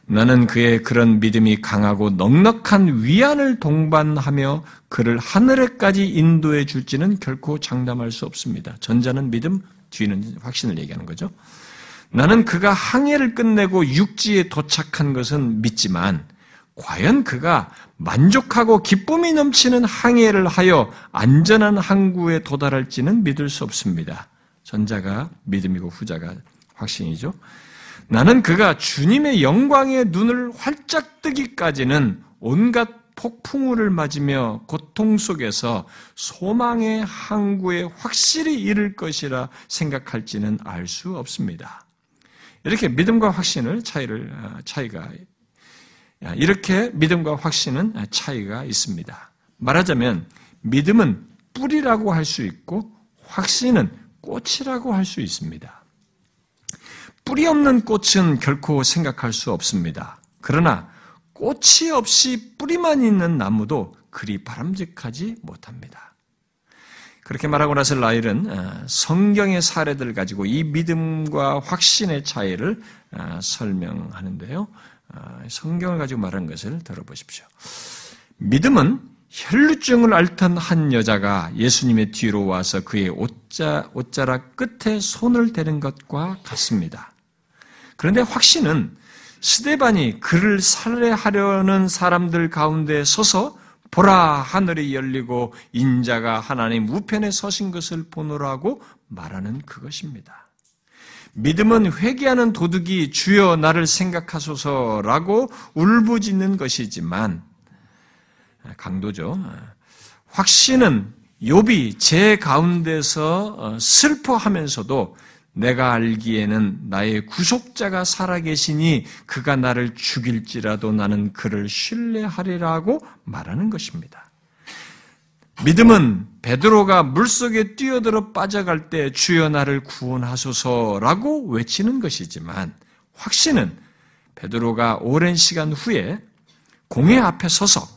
나는 그의 그런 믿음이 강하고 넉넉한 위안을 동반하며 그를 하늘에까지 인도해 줄지는 결코 장담할 수 없습니다. 전자는 믿음, 뒤는 확신을 얘기하는 거죠. 나는 그가 항해를 끝내고 육지에 도착한 것은 믿지만 과연 그가 만족하고 기쁨이 넘치는 항해를 하여 안전한 항구에 도달할지는 믿을 수 없습니다. 전자가 믿음이고 후자가 확신이죠. 나는 그가 주님의 영광의 눈을 활짝 뜨기까지는 온갖 폭풍우를 맞으며 고통 속에서 소망의 항구에 확실히 이를 것이라 생각할지는 알 수 없습니다. 이렇게 믿음과 확신을 차이를 차이가 이렇게 믿음과 확신은 차이가 있습니다. 말하자면 믿음은 뿌리라고 할 수 있고 확신은 꽃이라고 할 수 있습니다. 뿌리 없는 꽃은 결코 생각할 수 없습니다. 그러나 꽃이 없이 뿌리만 있는 나무도 그리 바람직하지 못합니다. 그렇게 말하고 나서 라일은 어, 성경의 사례들을 가지고 이 믿음과 확신의 차이를 어, 설명하는데요. 아, 성경을 가지고 말한 것을 들어보십시오. 믿음은 혈루증을 앓던 한 여자가 예수님의 뒤로 와서 그의 옷자, 옷자락 끝에 손을 대는 것과 같습니다. 그런데 확신은 스데반이 그를 살해하려는 사람들 가운데 서서 보라 하늘이 열리고 인자가 하나님 우편에 서신 것을 보노라고 말하는 그것입니다. 믿음은 회개하는 도둑이 주여 나를 생각하소서라고 울부짖는 것이지만 강도죠. 확신은 욥이 제 가운데서 어, 슬퍼하면서도 내가 알기에는 나의 구속자가 살아계시니 그가 나를 죽일지라도 나는 그를 신뢰하리라고 말하는 것입니다. 믿음은 베드로가 물속에 뛰어들어 빠져갈 때 주여 나를 구원하소서라고 외치는 것이지만 확신은 베드로가 오랜 시간 후에 공회 앞에 서서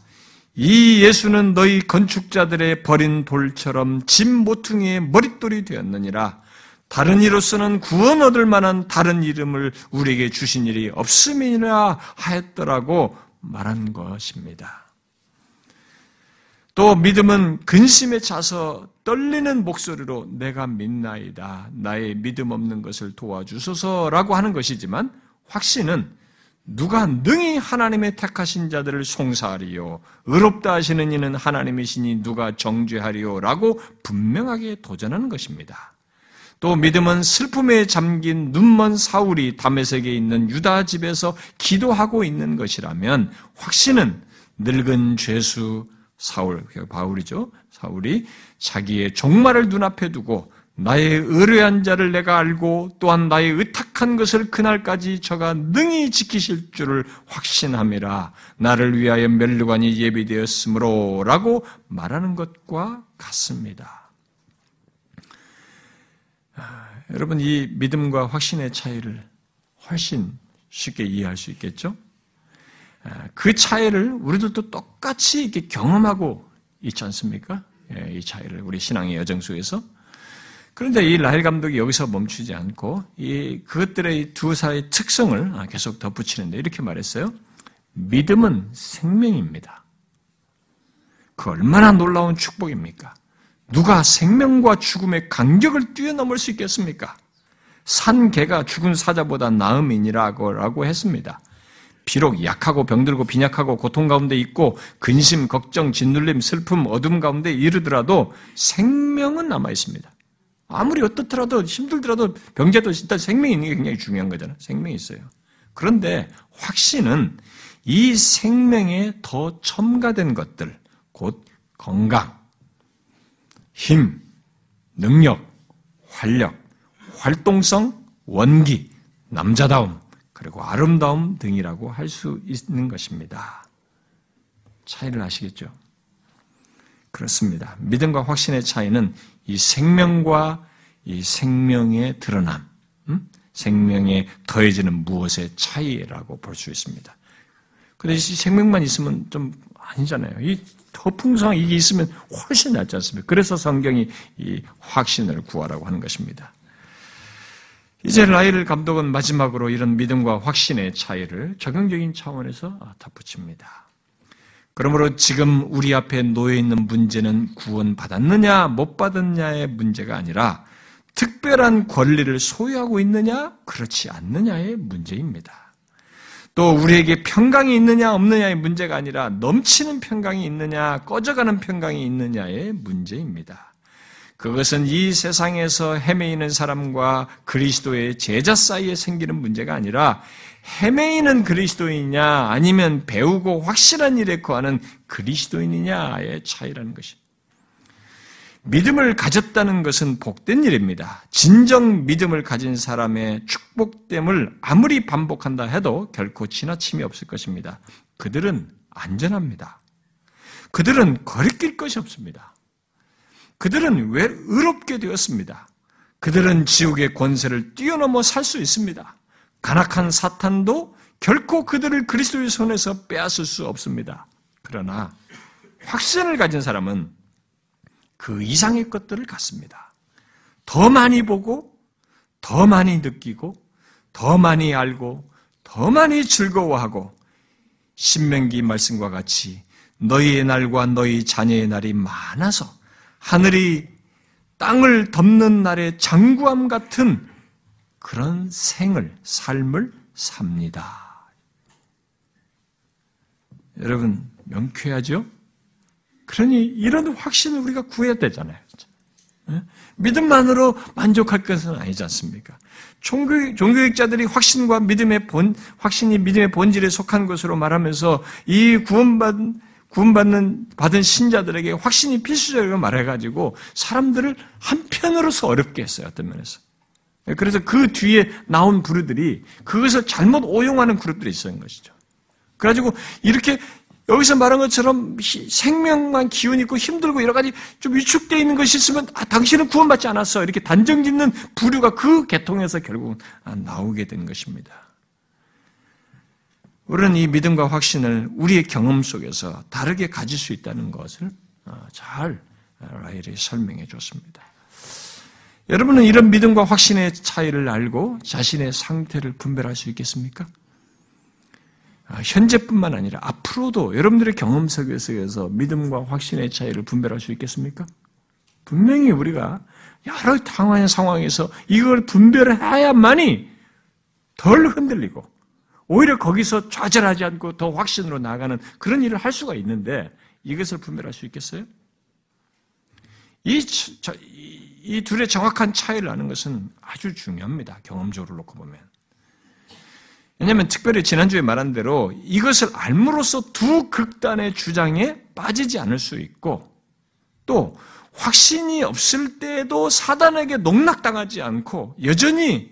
이 예수는 너희 건축자들의 버린 돌처럼 집 모퉁이의 머릿돌이 되었느니라 다른 이로서는 구원 얻을 만한 다른 이름을 우리에게 주신 일이 없음이라 하였더라고 말한 것입니다. 또 믿음은 근심에 차서 떨리는 목소리로 내가 믿나이다. 나의 믿음 없는 것을 도와주소서라고 하는 것이지만 확신은 누가 능히 하나님의 택하신 자들을 송사하리요. 의롭다 하시는 이는 하나님이시니 누가 정죄하리요. 라고 분명하게 도전하는 것입니다. 또 믿음은 슬픔에 잠긴 눈먼 사울이 담에색에 있는 유다 집에서 기도하고 있는 것이라면 확신은 늙은 죄수 사울, 바울이죠. 사울이 자기의 종말을 눈앞에 두고 나의 의뢰한 자를 내가 알고 또한 나의 의탁한 것을 그날까지 저가 능히 지키실 줄을 확신함이라 나를 위하여 멸류관이 예비되었으므로 라고 말하는 것과 같습니다. 아, 여러분 이 믿음과 확신의 차이를 훨씬 쉽게 이해할 수 있겠죠? 그 차이를 우리들도 똑같이 이렇게 경험하고 있지 않습니까? 예, 이 차이를 우리 신앙의 여정 속에서. 그런데 이 라헬 감독이 여기서 멈추지 않고 이 그것들의 두 사의 특성을 계속 덧붙이는데 이렇게 말했어요. 믿음은 생명입니다. 그 얼마나 놀라운 축복입니까? 누가 생명과 죽음의 간격을 뛰어넘을 수 있겠습니까? 산 개가 죽은 사자보다 나음이니라고 했습니다. 비록 약하고 병들고 빈약하고 고통 가운데 있고 근심, 걱정, 짓눌림, 슬픔, 어둠 가운데 이르더라도 생명은 남아 있습니다. 아무리 어떻더라도 힘들더라도 병자도 일단 생명이 있는 게 굉장히 중요한 거잖아요. 생명이 있어요. 그런데 확신은 이 생명에 더 첨가된 것들, 곧 건강, 힘, 능력, 활력, 활동성, 원기, 남자다움, 그리고 아름다움 등이라고 할 수 있는 것입니다. 차이를 아시겠죠? 그렇습니다. 믿음과 확신의 차이는 이 생명과 이 생명의 드러남, 음? 생명에 더해지는 무엇의 차이라고 볼 수 있습니다. 근데 이 생명만 있으면 좀 아니잖아요. 이 허풍성 이게 있으면 훨씬 낫지 않습니까? 그래서 성경이 이 확신을 구하라고 하는 것입니다. 이제 라이를 감독은 마지막으로 이런 믿음과 확신의 차이를 적용적인 차원에서 덧붙입니다. 그러므로 지금 우리 앞에 놓여 있는 문제는 구원받았느냐, 못 받았느냐의 문제가 아니라 특별한 권리를 소유하고 있느냐, 그렇지 않느냐의 문제입니다. 또 우리에게 평강이 있느냐, 없느냐의 문제가 아니라 넘치는 평강이 있느냐, 꺼져가는 평강이 있느냐의 문제입니다. 그것은 이 세상에서 헤매이는 사람과 그리스도의 제자 사이에 생기는 문제가 아니라 헤매이는 그리스도인이냐 아니면 배우고 확실한 일에 거하는 그리스도인이냐의 차이라는 것입니다. 믿음을 가졌다는 것은 복된 일입니다. 진정 믿음을 가진 사람의 축복됨을 아무리 반복한다 해도 결코 지나침이 없을 것입니다. 그들은 안전합니다. 그들은 거리낄 것이 없습니다. 그들은 왜 의롭게 되었습니다. 그들은 지옥의 권세를 뛰어넘어 살 수 있습니다. 간악한 사탄도 결코 그들을 그리스도의 손에서 빼앗을 수 없습니다. 그러나 확신을 가진 사람은 그 이상의 것들을 갖습니다. 더 많이 보고, 더 많이 느끼고, 더 많이 알고, 더 많이 즐거워하고, 신명기 말씀과 같이 너희의 날과 너희 자녀의 날이 많아서 하늘이 땅을 덮는 날의 장구함 같은 그런 생을, 삶을 삽니다. 여러분, 명쾌하죠? 그러니 이런 확신을 우리가 구해야 되잖아요. 예? 믿음만으로 만족할 것은 아니지 않습니까? 종교, 종교학자들이 확신과 믿음의 본, 확신이 믿음의 본질에 속한 것으로 말하면서 이 구원받은, 구원받는, 받은 신자들에게 확신이 필수적이라고 말해가지고 사람들을 한편으로서 어렵게 했어요. 어떤 면에서. 그래서 그 뒤에 나온 부류들이 그것을 잘못 오용하는 그룹들이 있었는 것이죠. 그래가지고 이렇게 여기서 말한 것처럼 생명만 기운 있고 힘들고 여러 가지 좀 위축되어 있는 것이 있으면 아, 당신은 구원받지 않았어. 이렇게 단정 짓는 부류가 그 계통에서 결국 나오게 된 것입니다. 우리는 이 믿음과 확신을 우리의 경험 속에서 다르게 가질 수 있다는 것을 어, 잘 라일이 설명해 줬습니다. 여러분은 이런 믿음과 확신의 차이를 알고 자신의 상태를 분별할 수 있겠습니까? 아, 현재뿐만 아니라 앞으로도 여러분들의 경험 속에서 믿음과 확신의 차이를 분별할 수 있겠습니까? 분명히 우리가 여러 당황한 상황에서 이걸 분별해야만이 덜 흔들리고 오히려 거기서 좌절하지 않고 더 확신으로 나가는 그런 일을 할 수가 있는데 이것을 분별할 수 있겠어요? 이, 저, 이 둘의 정확한 차이를 아는 것은 아주 중요합니다. 경험적으로 놓고 보면. 왜냐하면 특별히 지난주에 말한 대로 이것을 알므로써 두 극단의 주장에 빠지지 않을 수 있고 또 확신이 없을 때에도 사단에게 농락당하지 않고 여전히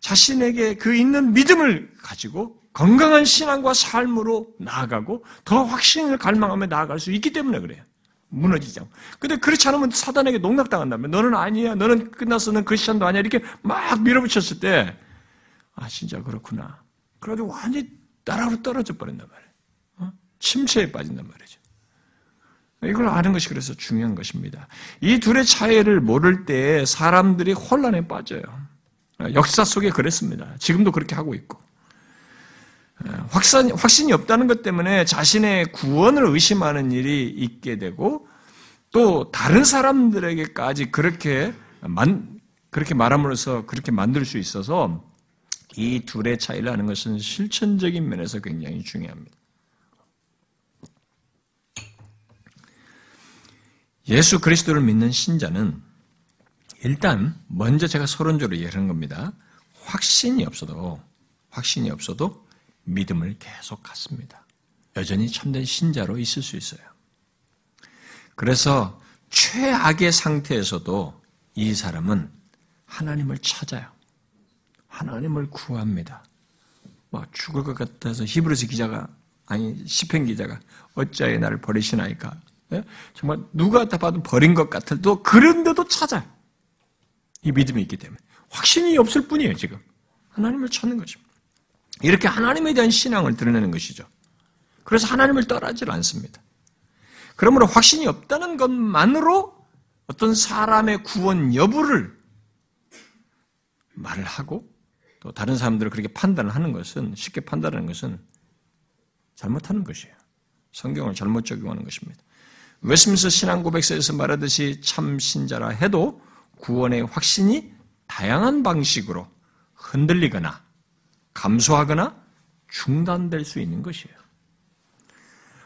자신에게 그 있는 믿음을 가지고 건강한 신앙과 삶으로 나아가고 더 확신을 갈망하며 나아갈 수 있기 때문에 그래요. 무너지죠. 근데 그렇지 않으면 사단에게 농락당한다면 너는 아니야. 너는 끝났어. 넌 크리스천도 아니야. 이렇게 막 밀어붙였을 때, 아, 진짜 그렇구나. 그래도 완전히 나라로 떨어져 버린단 말이에요. 어? 침체에 빠진단 말이죠. 이걸 아는 것이 그래서 중요한 것입니다. 이 둘의 차이를 모를 때 사람들이 혼란에 빠져요. 역사 속에 그랬습니다. 지금도 그렇게 하고 있고. 확신, 확신이 없다는 것 때문에 자신의 구원을 의심하는 일이 있게 되고 또 다른 사람들에게까지 그렇게 만, 그렇게 말함으로써 그렇게 만들 수 있어서 이 둘의 차이를 하는 것은 실천적인 면에서 굉장히 중요합니다. 예수 그리스도를 믿는 신자는 일단 먼저 제가 서론적으로 얘기하는 겁니다. 확신이 없어도 확신이 없어도 믿음을 계속 갖습니다. 여전히 참된 신자로 있을 수 있어요. 그래서 최악의 상태에서도 이 사람은 하나님을 찾아요. 하나님을 구합니다. 막 죽을 것 같아서 히브리서 기자가 아니 시편 기자가 어찌하여 나를 버리시나이까? 예? 정말 누가 다 봐도 버린 것 같아도 그런데도 찾아요. 이 믿음이 있기 때문에 확신이 없을 뿐이에요, 지금. 하나님을 찾는 것입니다. 이렇게 하나님에 대한 신앙을 드러내는 것이죠. 그래서 하나님을 떠나질 않습니다. 그러므로 확신이 없다는 것만으로 어떤 사람의 구원 여부를 말을 하고 또 다른 사람들을 그렇게 판단을 하는 것은 쉽게 판단하는 것은 잘못하는 것이에요. 성경을 잘못 적용하는 것입니다. 웨스민스 신앙 고백서에서 말하듯이 참 신자라 해도 구원의 확신이 다양한 방식으로 흔들리거나 감소하거나 중단될 수 있는 것이에요.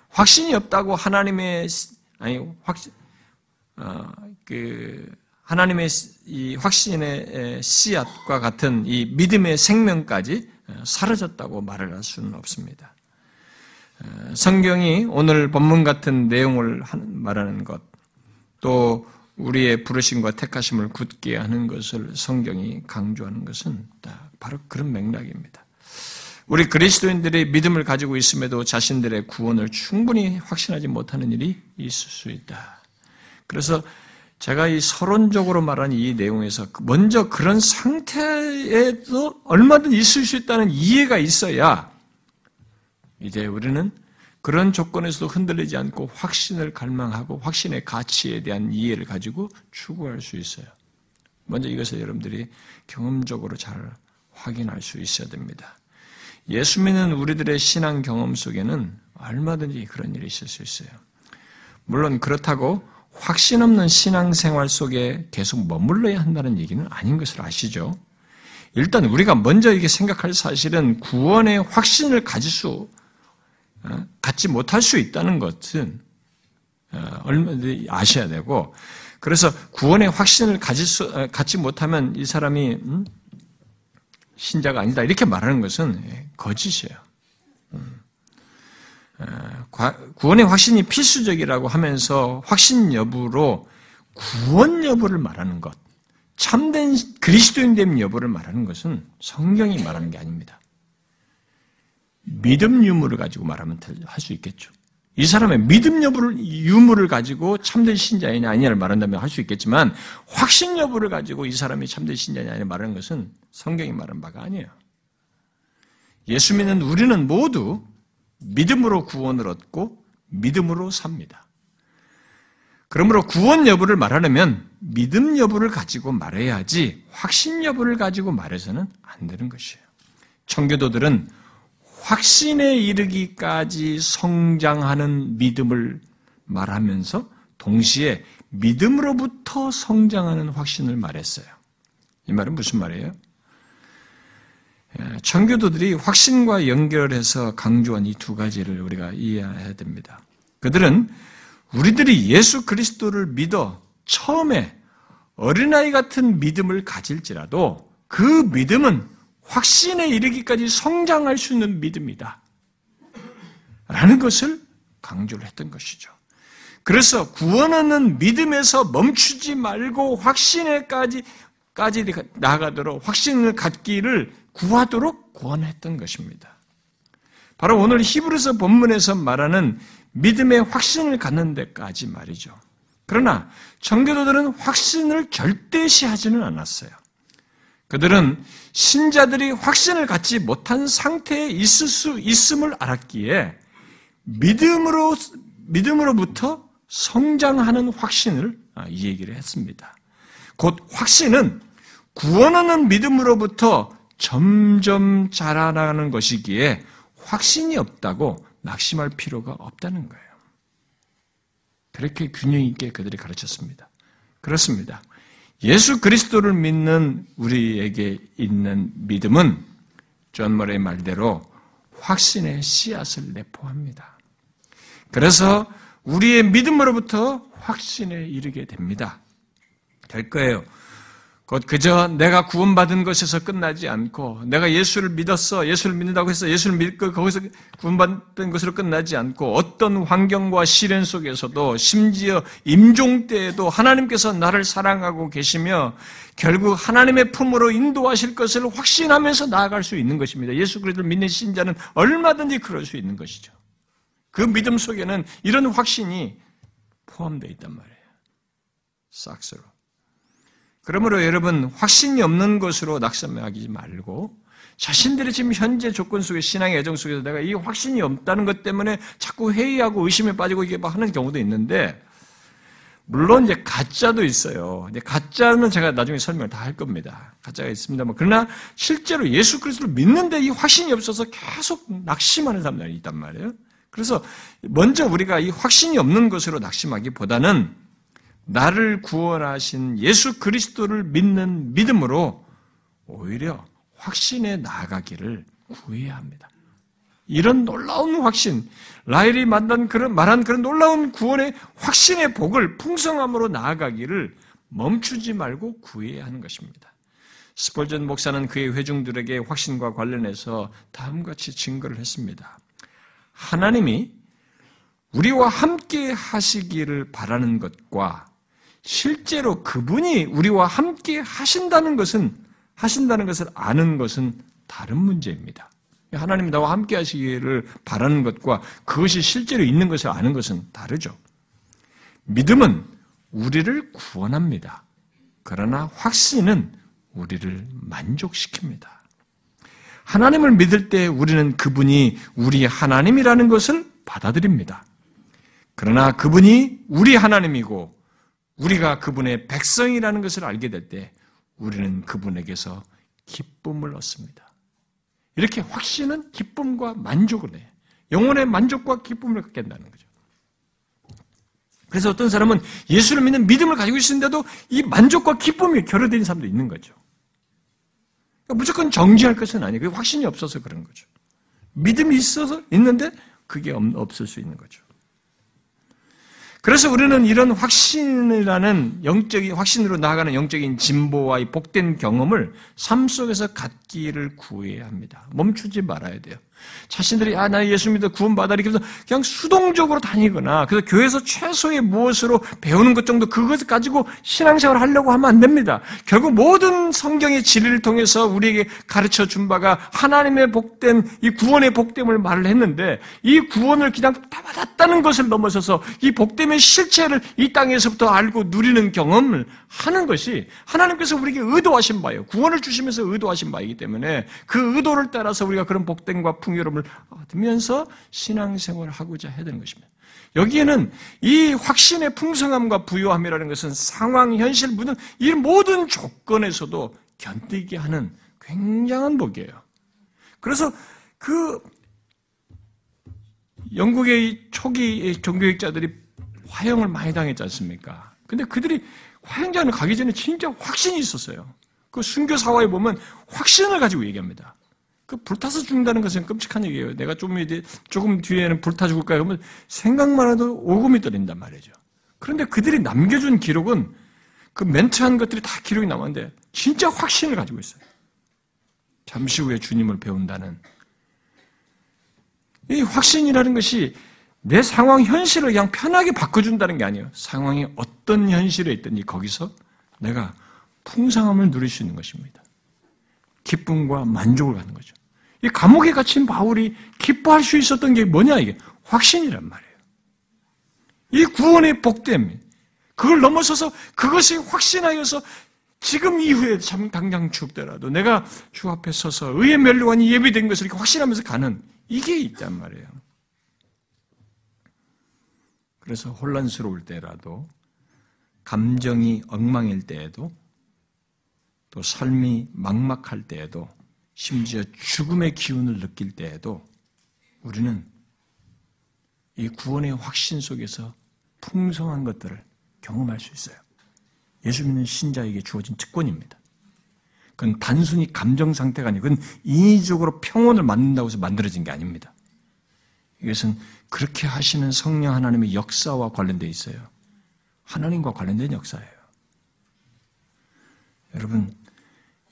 확신이 없다고 하나님의 아니 확신 어, 그 하나님의 이 확신의 씨앗과 같은 이 믿음의 생명까지 어, 사라졌다고 말을 할 수는 없습니다. 어, 성경이 오늘 본문 같은 내용을 말하는 것, 또 우리의 부르심과 택하심을 굳게 하는 것을 성경이 강조하는 것은 바로 그런 맥락입니다. 우리 그리스도인들이 믿음을 가지고 있음에도 자신들의 구원을 충분히 확신하지 못하는 일이 있을 수 있다. 그래서 제가 이 서론적으로 말한 이 내용에서 먼저 그런 상태에도 얼마든 있을 수 있다는 이해가 있어야 이제 우리는 그런 조건에서도 흔들리지 않고 확신을 갈망하고 확신의 가치에 대한 이해를 가지고 추구할 수 있어요. 먼저 이것을 여러분들이 경험적으로 잘 확인할 수 있어야 됩니다. 예수 믿는 우리들의 신앙 경험 속에는 얼마든지 그런 일이 있을 수 있어요. 물론 그렇다고 확신 없는 신앙생활 속에 계속 머물러야 한다는 얘기는 아닌 것을 아시죠? 일단 우리가 먼저 이게 생각할 사실은 구원의 확신을 가질 수, 어, 갖지 못할 수 있다는 것은 어, 얼마든지 아셔야 되고, 그래서 구원의 확신을 가질 수, 어, 갖지 못하면 이 사람이 음? 신자가 아니다 이렇게 말하는 것은 예, 거짓이에요. 음. 구원의 확신이 필수적이라고 하면서 확신 여부로 구원 여부를 말하는 것, 참된 그리스도인 됨 여부를 말하는 것은 성경이 말하는 게 아닙니다. 믿음 유무를 가지고 말하면 할 수 있겠죠. 이 사람의 믿음 여부를 유무를 가지고 참된 신자이냐 아니냐를 말한다면 할 수 있겠지만 확신 여부를 가지고 이 사람이 참된 신자냐 아니냐 말하는 것은 성경이 말한 바가 아니에요. 예수 믿는 우리는 모두 믿음으로 구원을 얻고 믿음으로 삽니다. 그러므로 구원 여부를 말하려면 믿음 여부를 가지고 말해야지 확신 여부를 가지고 말해서는 안 되는 것이에요. 청교도들은 확신에 이르기까지 성장하는 믿음을 말하면서 동시에 믿음으로부터 성장하는 확신을 말했어요. 이 말은 무슨 말이에요? 예, 청교도들이 확신과 연결해서 강조한 이 두 가지를 우리가 이해해야 됩니다. 그들은 우리들이 예수 그리스도를 믿어 처음에 어린아이 같은 믿음을 가질지라도 그 믿음은 확신에 이르기까지 성장할 수 있는 믿음이다. 라는 것을 강조를 했던 것이죠. 그래서 구원 얻는 믿음에서 멈추지 말고 확신에까지 까지 나가도록 확신을 갖기를 구하도록 구원했던 것입니다. 바로 오늘 히브리서 본문에서 말하는 믿음의 확신을 갖는 데까지 말이죠. 그러나 정교도들은 확신을 절대시하지는 않았어요. 그들은 신자들이 확신을 갖지 못한 상태에 있을 수 있음을 알았기에 믿음으로 믿음으로부터 성장하는 확신을 아, 이 얘기를 했습니다. 곧 확신은 구원하는 믿음으로부터 점점 자라나가는 것이기에 확신이 없다고 낙심할 필요가 없다는 거예요. 그렇게 균형 있게 그들이 가르쳤습니다. 그렇습니다. 예수 그리스도를 믿는 우리에게 있는 믿음은 존 머레이의 말대로 확신의 씨앗을 내포합니다. 그래서 우리의 믿음으로부터 확신에 이르게 됩니다. 될 거예요. 곧 그저 내가 구원받은 것에서 끝나지 않고 내가 예수를 믿었어 예수를 믿는다고 해서 예수를 믿고 거기서 구원받은 것으로 끝나지 않고 어떤 환경과 시련 속에서도 심지어 임종 때에도 하나님께서 나를 사랑하고 계시며 결국 하나님의 품으로 인도하실 것을 확신하면서 나아갈 수 있는 것입니다. 예수 그리스도를 믿는 신자는 얼마든지 그럴 수 있는 것이죠. 그 믿음 속에는 이런 확신이 포함되어 있단 말이에요. 싹스로. 그러므로 여러분 확신이 없는 것으로 낙심하지 말고 자신들이 지금 현재 조건 속에 신앙의 애정 속에서 내가 이 확신이 없다는 것 때문에 자꾸 회의하고 의심에 빠지고 이게 막 하는 경우도 있는데 물론 이제 가짜도 있어요. 이제 가짜는 제가 나중에 설명을 다 할 겁니다. 가짜가 있습니다만 그러나 실제로 예수 그리스도를 믿는데 이 확신이 없어서 계속 낙심하는 사람들이 있단 말이에요. 그래서 먼저 우리가 이 확신이 없는 것으로 낙심하기보다는 나를 구원하신 예수 그리스도를 믿는 믿음으로 오히려 확신에 나아가기를 구해야 합니다. 이런 놀라운 확신, 라헬이 만난 그런 말한 그런 놀라운 구원의 확신의 복을 풍성함으로 나아가기를 멈추지 말고 구해야 하는 것입니다. 스폴전 목사는 그의 회중들에게 확신과 관련해서 다음과 같이 증거를 했습니다. 하나님이 우리와 함께 하시기를 바라는 것과 실제로 그분이 우리와 함께 하신다는 것은 하신다는 것을 아는 것은 다른 문제입니다. 하나님이 나와 함께 하시기를 바라는 것과 그것이 실제로 있는 것을 아는 것은 다르죠. 믿음은 우리를 구원합니다. 그러나 확신은 우리를 만족시킵니다. 하나님을 믿을 때 우리는 그분이 우리 하나님이라는 것을 받아들입니다. 그러나 그분이 우리 하나님이고 우리가 그분의 백성이라는 것을 알게 될 때 우리는 그분에게서 기쁨을 얻습니다. 이렇게 확신은 기쁨과 만족을 해. 영혼의 만족과 기쁨을 갖게 된다는 거죠. 그래서 어떤 사람은 예수를 믿는 믿음을 가지고 있는데도 이 만족과 기쁨이 결여된 사람도 있는 거죠. 그러니까 무조건 정지할 것은 아니고 확신이 없어서 그런 거죠. 믿음이 있어서 있는데 그게 없을 수 있는 거죠. 그래서 우리는 이런 확신이라는 영적인 확신으로 나아가는 영적인 진보와 이 복된 경험을 삶 속에서 갖기를 구해야 합니다. 멈추지 말아야 돼요. 자신들이 아 나 예수 믿어 구원받아 이렇게 해서 그냥 수동적으로 다니거나 그래서 교회에서 최소의 무엇으로 배우는 것 정도 그것을 가지고 신앙생활을 하려고 하면 안 됩니다. 결국 모든 성경의 진리를 통해서 우리에게 가르쳐 준 바가 하나님의 복된 이 구원의 복됨을 말을 했는데 이 구원을 그냥 다 받았다는 것을 넘어서서 이 복됨의 실체를 이 땅에서부터 알고 누리는 경험을 하는 것이 하나님께서 우리에게 의도하신 바예요. 구원을 주시면서 의도하신 바이기 때문에 그 의도를 따라서 우리가 그런 복됨과 풍 풍요로움을 얻으면서 신앙생활을 하고자 해야 되는 것입니다. 여기에는 이 확신의 풍성함과 부요함이라는 것은 상황, 현실, 무등 이 모든 조건에서도 견디게 하는 굉장한 복이에요. 그래서 그 영국의 초기 종교학자들이 화형을 많이 당했지 않습니까? 근데 그들이 화형장을 가기 전에 진짜 확신이 있었어요. 그 순교 사화에 보면 확신을 가지고 얘기합니다. 그 불타서 죽는다는 것은 끔찍한 얘기예요. 내가 좀 이제 조금 뒤에는 불타 죽을까 그러면 생각만 해도 오금이 떨린단 말이죠. 그런데 그들이 남겨준 기록은 그 멘트한 것들이 다 기록이 남았는데 진짜 확신을 가지고 있어요. 잠시 후에 주님을 배운다는 이 확신이라는 것이 내 상황 현실을 그냥 편하게 바꿔준다는 게 아니에요. 상황이 어떤 현실에 있든지 거기서 내가 풍성함을 누릴 수 있는 것입니다. 기쁨과 만족을 갖는 거죠. 이 감옥에 갇힌 바울이 기뻐할 수 있었던 게 뭐냐 이게 확신이란 말이에요. 이 구원의 복됨, 그걸 넘어서서 그것이 확신하여서 지금 이후에 참 당장 죽더라도 내가 주 앞에 서서 의의 멸류관이 예비된 것을 이렇게 확신하면서 가는 이게 있단 말이에요. 그래서 혼란스러울 때라도 감정이 엉망일 때에도 또 삶이 막막할 때에도 심지어 죽음의 기운을 느낄 때에도 우리는 이 구원의 확신 속에서 풍성한 것들을 경험할 수 있어요. 예수 믿는 신자에게 주어진 특권입니다. 그건 단순히 감정 상태가 아니고 그건 인위적으로 평온을 만든다고 해서 만들어진 게 아닙니다. 이것은 그렇게 하시는 성령 하나님의 역사와 관련되어 있어요. 하나님과 관련된 역사예요. 여러분,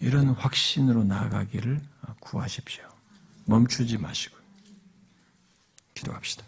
이런 확신으로 나아가기를 구하십시오. 멈추지 마시고 기도합시다.